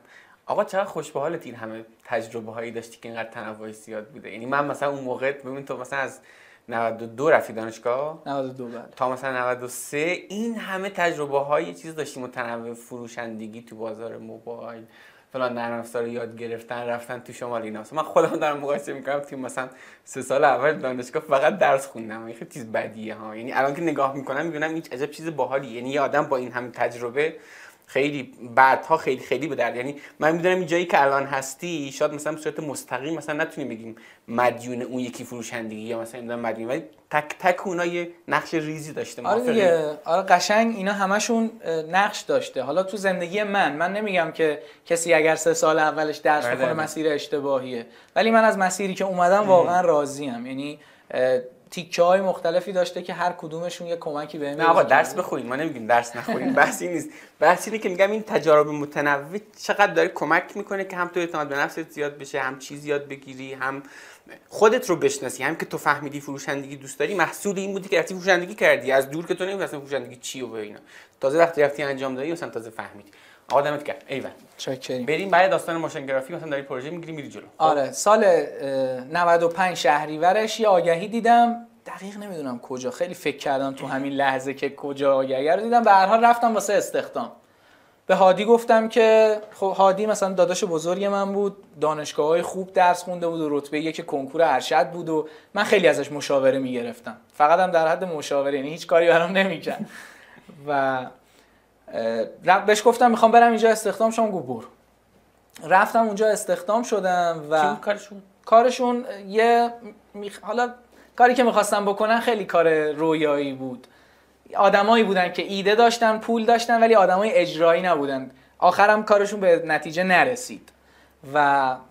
آقا چقدر خوش به حالت این همه تجربه هایی داشتی که اینقدر تنوع زیاد بوده. یعنی من مثلا اون موقع ببین تو مثلا از 92 رفتی دانشگاه؟ 92 بله. تا مثلا 93 این همه تجربه های چیز داشتیم متنوع فروشندگی تو بازار موبایل. فلان نرم افزار یاد گرفتن رفتن تو شمال اینا. من خودم دارم مقایسه می‌کنم تو مثلا سه سال اول دانشگاه فقط درس خوندم. خیلی چیز بدیه ها. یعنی الان که نگاه می‌کنم می‌بینم این عجب چیز باحالی. یعنی یه آدم با این همه تجربه خیلی بعدها خیلی خیلی به درد. یعنی من می‌دونم این جایی که الان هستی شاید مثلا به صورت مستقیم مثلا نتونیم بگیم مدیون اون یکی فروشندگی یا مثلا می‌دونم مدیون ولی تک تک اونها یه نقش ریزی داشته. آره دیگه. آره قشنگ اینا همشون نقش داشته. حالا تو زندگی من من نمیگم که کسی اگر سه سال اولش درس بخونه مسیر اشتباهیه. ولی من از مسیری که اومدم واقعا راضیم. یعنی تیکه های مختلفی داشته که هر کدومشون یه کمکی بهم نه آقا درس بخونید. ما نمیگیم درس نخونید بحثی نیست. بحث اینه که میگم این تجارب متنوع چقدر داره کمک می‌کنه که هم تو اعتماد به نفست زیاد بشه هم چیز یاد بگیری هم خودت رو بشناسی. هم که تو فهمیدی فروشندگی دوست داری محصول این بودی که رفتی فروشندگی کردی. از دور که تو نمی‌دونی فروشندگی چی و اینا. تازه وقتی رفتی انجام دادی مثلا تازه فهمیدی. آقا دمت گرم. ایول. چاکریم. بریم برای داستان motion graphic مثلا داری پروژه می‌گیری میری جلو. آره سال 95 شهریورش یه آگهی دیدم. دقیق نمی‌دونم کجا. خیلی فکر کردم تو همین لحظه که کجا آگهی رو دیدم. به هر حال رفتم واسه استخدام. به هادی گفتم که خب هادی مثلا داداش بزرگ من بود دانشگاه های خوب درس خونده بود و رتبه یک کنکور ارشد بود و من خیلی ازش مشاوره می‌گرفتم. فقط هم در حد مشاوره یعنی هیچ کاری برام نمی‌کرد. و بهش گفتم می‌خوام برم اینجا استخدام شم گفت برو رفتم اونجا استخدام شدم و کارشون؟ کارشون یه حالا کاری که می‌خواستم بکنن خیلی کار رویایی بود. آدمایی بودن که ایده داشتن پول داشتن ولی آدمای اجرایی نبودن. آخرم کارشون به نتیجه نرسید. و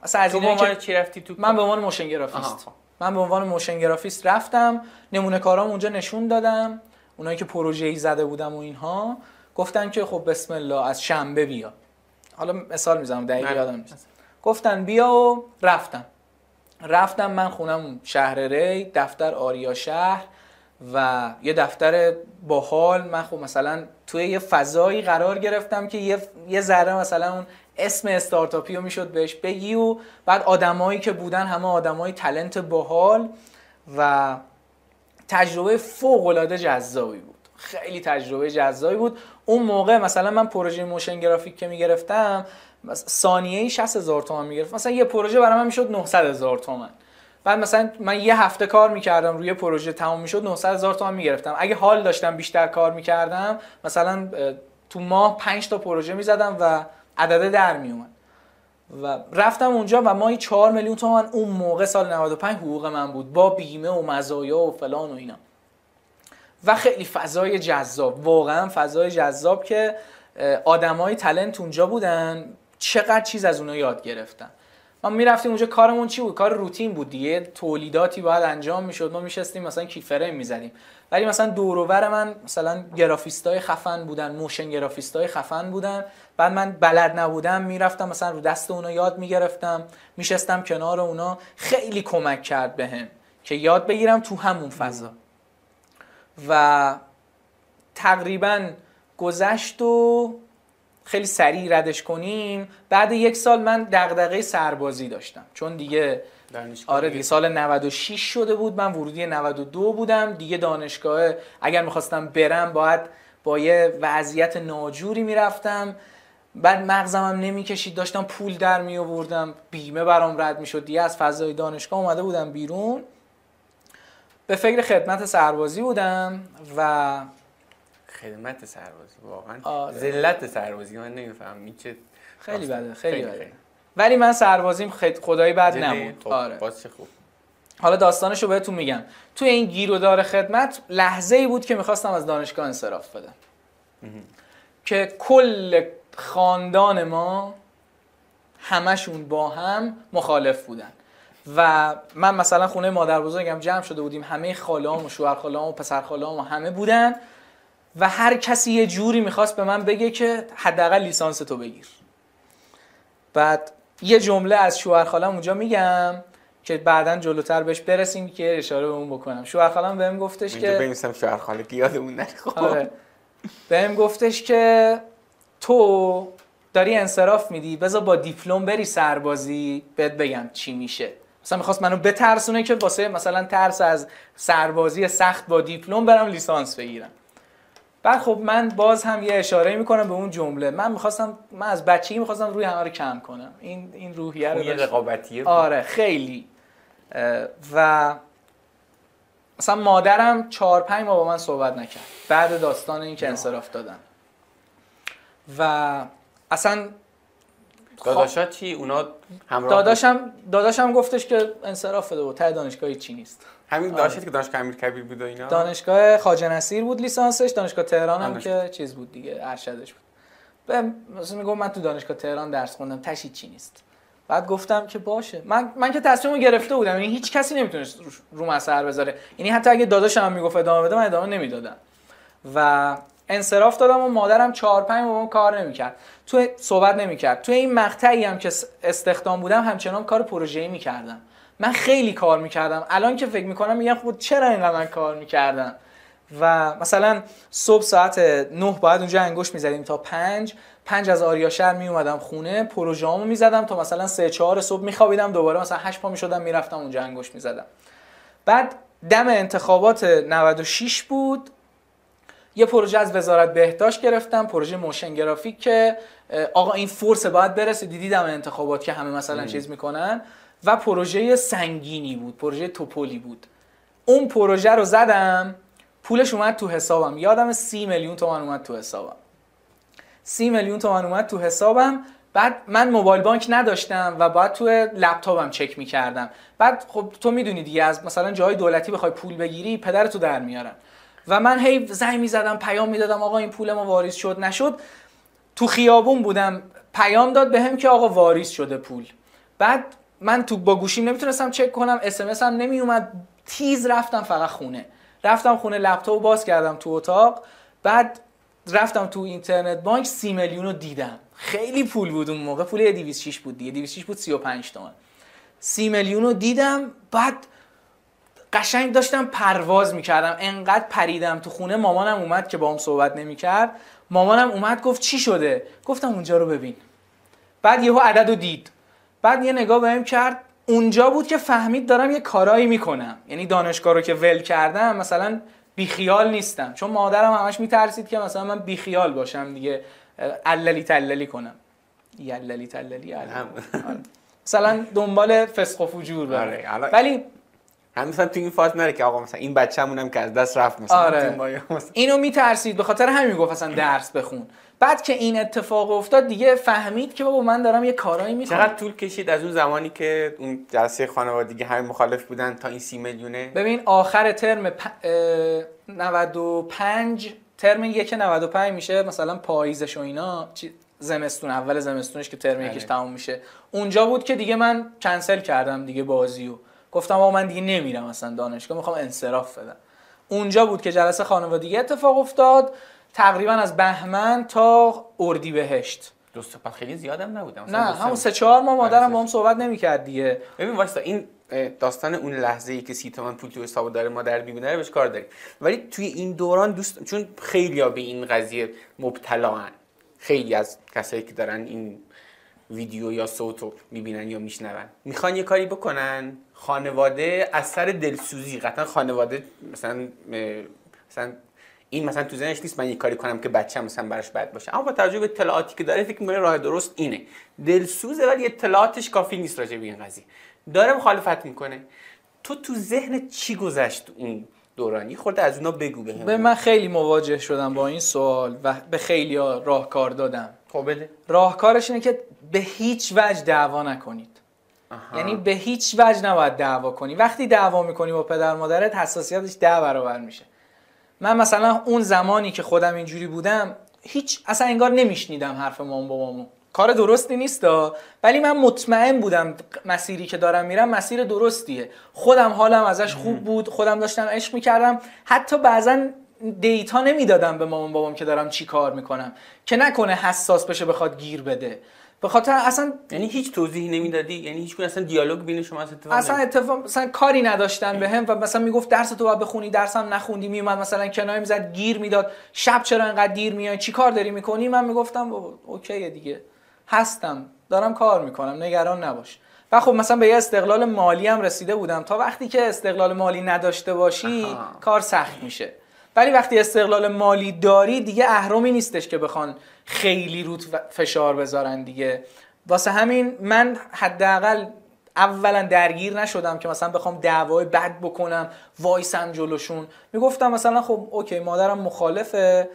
اصلا از این چی رفتی تو من به عنوان motion graphist. من به عنوان motion graphist رفتم نمونه کارام اونجا نشون دادم. اونایی که پروژه ای زده بودم و اینها. گفتن که خب بسم الله از شنبه بیا. حالا مثال می‌زنم دقیق یادم نیست. گفتن بیا و رفتم رفتم من خونم شهر ری دفتر آریا شهر و یه دفتر باحال من خب مثلا توی یه فضایی قرار گرفتم که یه, یه ذره مثلا اون اسم استارتاپی رو می‌شد بهش بگی و بعد آدمایی که بودن همه آدمای تلنت باحال و تجربه فوق العاده جذابی بود. خیلی تجربه جذابی بود. اون موقع مثلا من پروژه موشن گرافیک که می‌گرفتم ثانیه ای 60 هزار تومان می‌گرفت. مثلا یه پروژه برای من می‌شد 900 هزار تومان. بعد مثلا من یه هفته کار می‌کردم روی پروژه تمام می‌شد 900 هزار تومان می‌گرفتم. اگه حال داشتم بیشتر کار می‌کردم مثلا تو ماه 5 تا پروژه می‌زدم و عدده در میومد و رفتم اونجا و ماهی 4 میلیون تومان اون موقع سال 95 حقوق من بود. با بیمه و مزایا و فلان و اینا. و خیلی فضای جذاب واقعا فضای جذاب که آدمای تلنت اونجا بودن. چقدر چیز از اونها یاد گرفتن. ما می‌رفتیم اونجا کارمون چی بود؟ کار روتین بود دیگه. تولیداتی باید انجام می‌شد. ما میشستیم مثلا کیفره می‌زدیم. ولی مثلا دورور من مثلا گرافیستای خفن بودن موشن گرافیستای خفن بودن. بعد من بلد نبودم می‌رفتم مثلا رو دست اونا یاد می‌گرفتم. میشستم کنار اونا. خیلی کمک کرد بهم که یاد بگیرم تو همون فضا. و تقریبا گذشت و خیلی سریع ردش کنیم. بعد یک سال من دغدغه سربازی داشتم. چون دیگه آره دیگه سال 96 شده بود. من ورودی 92 بودم. دیگه دانشگاه اگر می‌خواستم برم باید با یه وضعیت ناجوری می‌رفتم. بعد مغزم هم نمی‌کشید. داشتم پول در می آوردم بیمه برام رد می‌شد. دیگه از فضای دانشگاه اومده بودم بیرون. به فکر خدمت سربازی بودم و خدمت سربازی واقعا آره. ذلت سربازی من نمیفهم این چه خیلی بده خیلی, بده. ولی من سربازیم خدایی بد نبود. خب، آره. خوب. حالا داستانش رو بهتون میگم. توی این گیرودار خدمت لحظه ای بود که می‌خواستم از دانشگاه انصراف بدم. که کل خاندان ما همشون با هم مخالف بودن. و من مثلا خونه مادر بزرگم جمع شده بودیم همه خالام و شوهر خالام و پسر خالام و همه بودن و هر کسی یه جوری می‌خواست به من بگه که حداقل لیسانس تو بگیر. بعد یه جمله از شوهر خالم اونجا میگم که بعدا جلوتر بهش برسیم که اشاره به اون بکنم. شوهر خالم بهم گفتش که بنویسم شوهر خاله که یادمون نره. خب. آره. بهم گفتش که تو داری انصراف میدی بذار با دیپلم بری سربازی بهت بگم چی میشه. مثلا می‌خواست منو بترسونه که واسه مثلا ترس از سربازی سخت با دیپلم برم لیسانس بگیرم. بعد خب من باز هم یه اشاره می‌کنم به اون جمله. من می‌خواستم من از بچگی می‌خواستم روی همه رو کم کنم. این این روحیه رو رقابتیه آره خیلی. و مثلا مادرم چهار پنج ماه با من صحبت نکرد. بعد داستان این که انصراف دادن. و اصلا داداشا چی؟ اونا همراه داداشم داداشم گفتش که انصراف بده و ته دانشگاهی چی نیست. همین آره. داشت که دانشگاه امیر کبیر بود و اینا. دانشگاه خواجه نصیر بود لیسانسش دانشگاه تهران هم که چیز بود دیگه ارشدش بود. به مثلا میگم من تو دانشگاه تهران درس خوندم تشی چی نیست؟ بعد گفتم که باشه. من من که تصمیمو گرفته بودم یعنی هیچ کسی نمی‌تونست رو سر بذاره. یعنی حتی اگه داداشم می‌گفت ادامه بده من ادامه نمی‌دادم. و انصراف دادم و مادرم 4 5 با کار نمی‌کرد. تو صحبت نمی‌کرد. تو این مقطعی هم که استخدام بودم همچنان کار پروژه‌ای می‌کردم. من خیلی کار می‌کردم. الان که فکر می‌کنم میگم خب چرا اینقدر من کار می‌کردم؟ و مثلا صبح ساعت 9 باید اونجا انگوش می‌زدیم تا 5 5 از آریا شهر می اومدم خونه پروژه‌امو می‌زدم تا مثلا 3 4 صبح میخوابیدم. دوباره مثلا 8 پا می‌شدم می‌رفتم اونجا انگشت می‌زدم. بعد دم انتخابات 96 بود. یه پروژه از وزارت بهداشت گرفتم پروژه motion graphic که آقا این force باید برسه. دیدی دم انتخابات که همه مثلا چیز می‌کنن. و پروژه سنگینی بود. پروژه توپولی بود. اون پروژه رو زدم. پولش اومد تو حسابم. یادم سی میلیون تومن اومد تو حسابم. سی میلیون تومن اومد تو حسابم. بعد من موبایل بانک نداشتم و باید تو لپتاپم چک می‌کردم. بعد خب تو می‌دونی دیگه از مثلا جای دولتی بخوای پول بگیری پدرتو در میارن. و من هی زنگ می‌زدم پیام می‌دادم آقا این پول ما واریز شد نشد. تو خیابون بودم پیام داد بهم که آقا واریز شده پول. بعد من تو با گوشیم نمی‌تونستم چک کنم اس ام اس هم نمیومد تیز رفتم فقط خونه. رفتم خونه لپتاپ باز کردم تو اتاق. بعد رفتم تو اینترنت بانک سی میلیون رو دیدم. خیلی پول بود اون موقع پول 206 بود دیگه 206 بود 35 تومن سی میلیون رو دیدم بعد قشنگ داشتم پرواز می‌کردم. انقدر پریدم تو خونه مامانم اومد که با هم صحبت نمی‌کرد. مامانم اومد گفت چی شده؟ گفتم اونجا رو ببین. بعد یهو عدد رو دید. بعد یه نگاه بهم کرد اونجا بود که فهمید دارم یه کارایی می‌کنم. یعنی دانشگاه رو که ول کردم مثلا بیخیال نیستم. چون مادرم همش میترسید که مثلا من بیخیال باشم دیگه عللی تللی کنم. یللی تللی آره. مثلا دنبال فسق و فجور آره، ولی هم مثلا تو این فاز نره که آقا مثلا این بچه‌مون هم که از دست رفت مثلا آره. اینو میترسید. به خاطر همین گفت اصلا درس بخون. بعد که این اتفاق افتاد دیگه فهمید که بابا من دارم یه کارایی می‌کنم چقدر طول کشید از اون زمانی که اون جلسه خانوادگی همه مخالف بودن تا این سی میلیونه؟ ببین آخر ترم پ... 95 ترم یک 95 میشه مثلا پاییزش و اینا. زمستون اول زمستونش که ترم یکش بله. تموم میشه. اونجا بود که دیگه من کنسل کردم دیگه بازیو گفتم آقا من دیگه نمیرم اصلا دانشگاه می‌خوام انصراف بدم. اونجا بود که جلسه خانوادگی اتفاق افتاد تقریبا از بهمن تا اردیبهشت. دو پس خیلی زیادم نبودم. نه همون سه چهار ماه مادرم با هم صحبت نمی‌کرد دیگه. ببین واسه این داستان اون لحظه ای که سی تومن پول تو حساب داره مادر بیمونه بهش کار داریم. ولی توی این دوران دوست چون خیلی به این قضیه مبتلا خیلی از کسایی که دارن این ویدیو یا صوت رو می‌بینن یا میشنون. می‌خوان یه کاری بکنن. خانواده از سر دلسوزی. قطعا خانواده مثلا مثلا این مثلا تو ذهنش نیست من یه کاری کنم که بچه مثلا براش بد باشه. اما با توجه به اطلاعاتی که داره فکر می‌کنه راه درست اینه. دلسوزه ولی اطلاعاتش کافی نیست راجع به این قضیه. داره مخالفت می‌کنه. تو تو ذهن چی گذشت اون دورانی؟ خورده از اونا بگو به من خیلی مواجه شدم با این سوال و به خیلی راهکار دادم. خب بده. راهکارش اینه که به هیچ وجه دعوا نکنید. یعنی به هیچ وجه نباید دعوا کنی. وقتی دعوا می‌کنی با پدر مادرت حساسیتش ده برابر میشه. من مثلا اون زمانی که خودم اینجوری بودم هیچ اصلا انگار نمیشنیدم حرف مام بابامو. کار درستی نیست ولی من مطمئن بودم مسیری که دارم میرم مسیر درستیه. خودم حالم ازش خوب بود خودم داشتم عشق می‌کردم. حتی بعضا دیتا نمی‌دادم به مامان بابام که دارم چی کار می‌کنم. که نکنه حساس بشه بخواد گیر بده. به خاطر اصلا یعنی هیچ توضیحی نمی‌دادی؟ یعنی هیچ اصلا دیالوگ بین شما اتفاق اصلا اتفاق مثلا کاری نداشتن به هم و مثلا می‌گفت درس تو باید بخونی درسم نخوندی میومد مثلا کنار می‌زد گیر می‌داد. شب چرا انقدر دیر میای؟ چی کار داری می‌کنی؟ من می‌گفتم اوکی دیگه. هستم. دارم کار می‌کنم. نگران نباش. و خب مثلا به یه استقلال مالی هم رسیده بودم. تا وقتی که استقلال مالی نداشته باشی کار سخت میشه. ولی وقتی استقلال مالی داری دیگه اهرمی نیستش که بخوان خیلی روت فشار بذارن دیگه. واسه همین من حداقل اولا درگیر نشدم که مثلا بخوام دعوای بد بکنم وایسم جلوشون. می‌گفتم مثلا خب اوکی مادرم مخالفه.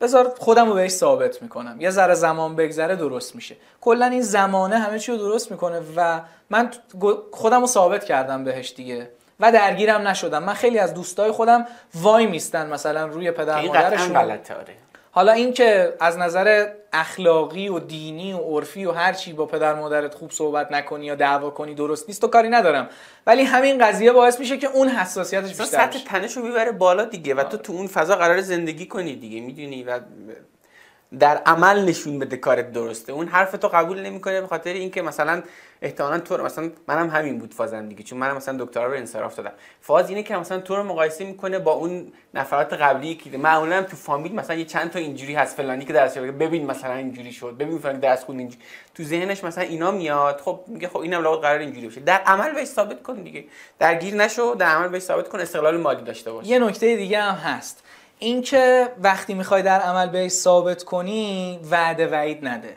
بذار خودم رو بهش ثابت می‌کنم. یه ذره زمان بگذره درست میشه. کلا این زمانه همه چی رو درست می‌کنه و من خودم رو ثابت کردم بهش دیگه. و درگیرم نشدم. من خیلی از دوستای خودم وای میستن مثلا روی پدر مادرشون. غلطه آره. حالا اینکه از نظر اخلاقی و دینی و عرفی و هر چی با پدر مادرت خوب صحبت نکنی یا دعوا کنی درست نیست تو کاری ندارم. ولی همین قضیه باعث میشه که اون حساسیتش بیشتر سطح تنش رو می‌بره بالا دیگه و تو تو اون فضا قرار زندگی کنی دیگه می‌دونی؟ و در عمل نشون بده کارت درسته. اون حرف تو قبول نمی‌کنه به خاطر اینکه مثلا احتمالاً تو مثلا منم همین بود فازم دیگه چون منم مثلا دکترا رو انصراف دادم. فاز اینه که مثلا تو رو مقایسه می‌کنه با اون نفرات قبلی که معمولا تو فامیل مثلا یه چند تا اینجوری هست فلانی که درس ببین مثلا اینجوری شد ببین فلانی درس خون اینجوری. تو ذهنش مثلا اینا میاد خب میگه خب اینم لابد قرار اینجوری بشه در عمل بهش ثابت کن دیگه. درگیر نشو در عمل بهش ثابت کن استقلال مالی داشته باش. یه نکته دیگه هم هست. اینکه وقتی می‌خوای در عمل بهش ثابت کنی وعده وعید نده.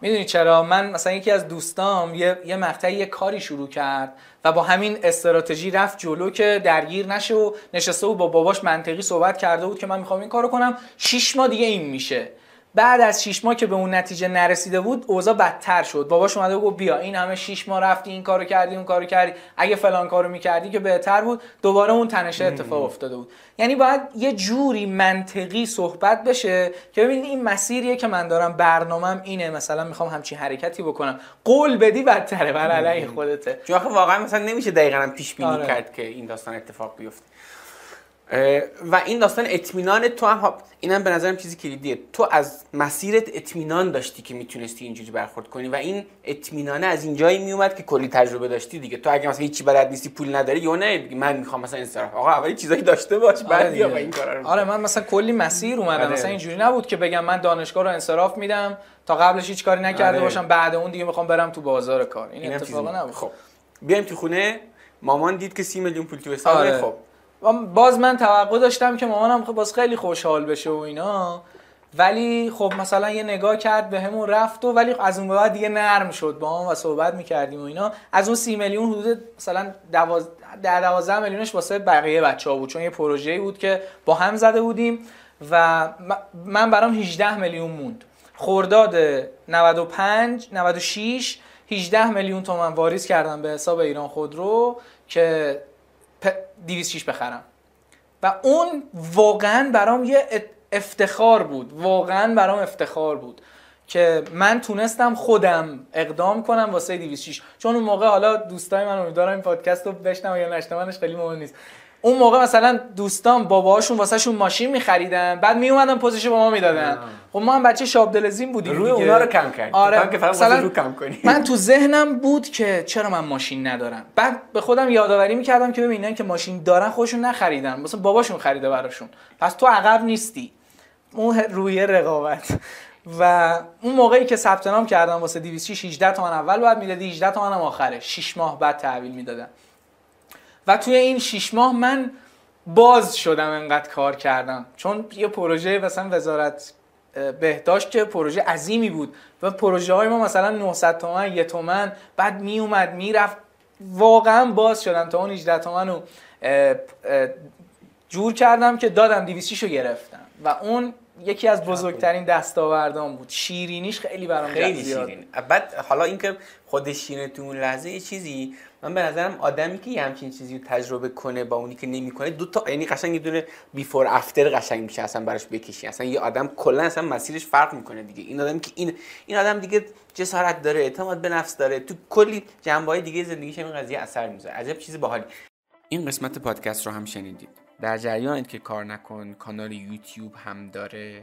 می‌دونی چرا؟ من مثلا یکی از دوستام یه, یه مقطعی یه کاری شروع کرد و با همین استراتژی رفت جلو که درگیر نشه و نشسته و با باباش منطقی صحبت کرده بود که من می‌خوام این کارو کنم. شیش ماه دیگه این میشه. بعد از 6 ماه که به اون نتیجه نرسیده بود اوضاع بدتر شد. باباش اومده گفت بیا این همه 6 ماه رفتی این کارو کردی اون کارو کردی. اگه فلان کارو می‌کردی که بهتر بود دوباره اون تنشه اتفاق افتاده بود. یعنی باید یه جوری منطقی صحبت بشه که ببین این مسیریه که من دارم برنامهم اینه. مثلا می‌خوام همچین حرکتی بکنم. قول بدی بدتره بر علیه خودته. چون واقعا مثلا نمیشه دقیقا پیش بینی آره. کرد که این داستان اتفاق بیفته. و این داستان اطمینان تو هم اینم به نظرم چیزی کلیدیه. تو از مسیرت اطمینان داشتی که می‌تونستی اینجوری برخورد کنی و این اطمینانه از اینجایی میومد که کلی تجربه داشتی دیگه. تو اگه مثلا هیچی بلد نیستی پول نداری یا نه من می‌خوام مثلا انصراف آقا اولی چیزایی داشته باش بعد آره بیا این کارا رو. آره من مثلا کلی مسیر اومدم. آره. مثلا اینجوری نبود که بگم من دانشگاه رو انصراف میدم تا قبلش هیچ کاری نکرده آره. باشم بعد اون دیگه می‌خوام برم تو بازار کار. این, این اتفاقا نبود. خب. بیایم تو خونه. مامان دید که 30 میلیون پول تو حسابه. آره. خب. باز من توقع داشتم که مامانم خب باز خیلی خوشحال بشه و اینا. ولی خب مثلا یه نگاه کرد به همون رفت و ولی از اون بعد دیگه نرم شد. با هم و صحبت می‌کردیم و اینا. از اون سی میلیون حدود مثلا دواز... در دوازده میلیونش واسه بقیه بچه ها بود. چون یه پروژه‌ای بود که با هم زده بودیم و من برام 18 میلیون موند. خرداد 95 96 18 میلیون تومن واریز کردم به حساب ایران خودرو که 206 بخرم. و اون واقعا برام یه افتخار بود. واقعا برام افتخار بود که من تونستم خودم اقدام کنم واسه 206 چون اون موقع حالا دوستای من امیدوارم این پادکست رو بشنون یا نشنونش خیلی مهم نیست. اون موقع مثلا دوستان باباشون واسهشون ماشین میخریدن بعد میومدن پوزش با ما می‌دادن. خب ما هم بچه شاب دلزین بودیم روی اونا رو کم کردیم. آره که مثلا رو کم کنی. من تو ذهنم بود که چرا من ماشین ندارم. بعد به خودم یادآوری می‌کردم که ببینن که ماشین دارن خودشون نخریدن. مثلا باباشون خریده براشون. پس تو عقب نیستی. اون روی رقابت. و اون موقعی که ثبت نام کردم واسه 206 18 تومن اول بعد می‌دادی 18 تومن هم آخره. 6 ماه بعد تحویل می‌دادن. و توی این شیش ماه من باز شدم انقدر کار کردم. چون یه پروژه مثلا وزارت بهداشت که پروژه عظیمی بود و پروژه های ما مثلا 900 تومن یه تومن بعد می اومد می‌رفت واقعا باز شدم تا اون 18 تومن رو جور کردم که دادم 200 رو گرفتم. و اون یکی از بزرگترین دستاوردان بود. شیرینیش خیلی برام خیلی شیرین. بعد حالا اینکه خود شیرین تو اون لحظه یه چیزی من به نظرم آدمی که یه همچین چیزی رو تجربه کنه با اونی که نمی‌کنه دو تا یعنی قشنگ یه دونه بیفور افتر قشنگ میشه اصلا براش بکشی. اصلا یه آدم کلا اصلا مسیرش فرق می‌کنه دیگه. این آدم که این این آدم دیگه جسارت داره اعتماد به نفس داره. تو کلی جنبه دیگه زندگیش این قضیه اثر می‌ذاره. عجب چیز باحالی. این قسمت پادکست رو هم شنیدید. در جریانید که کار نکن. کانال یوتیوب هم داره.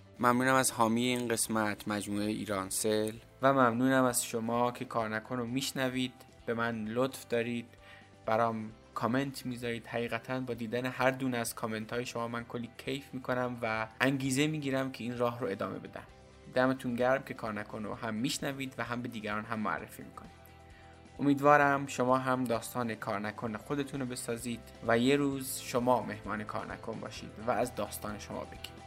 ممنونم از حامی این قسمت مجموعه ایرانسل و ممنونم از شما که کار نکن رو میشنوید. به من لطف دارید. برام کامنت می‌ذارید. حقیقتا با دیدن هر دونه از کامنت های شما من کلی کیف می‌کنم و انگیزه می‌گیرم که این راه رو ادامه بدم. دمتون گرم که کار نکن رو هم میشنوید و هم به دیگران هم معرفی می‌کنید. امیدوارم شما هم داستان کار نکن خودتون رو بسازید و یه روز شما مهمان کار نکن باشید و از داستان شما بگید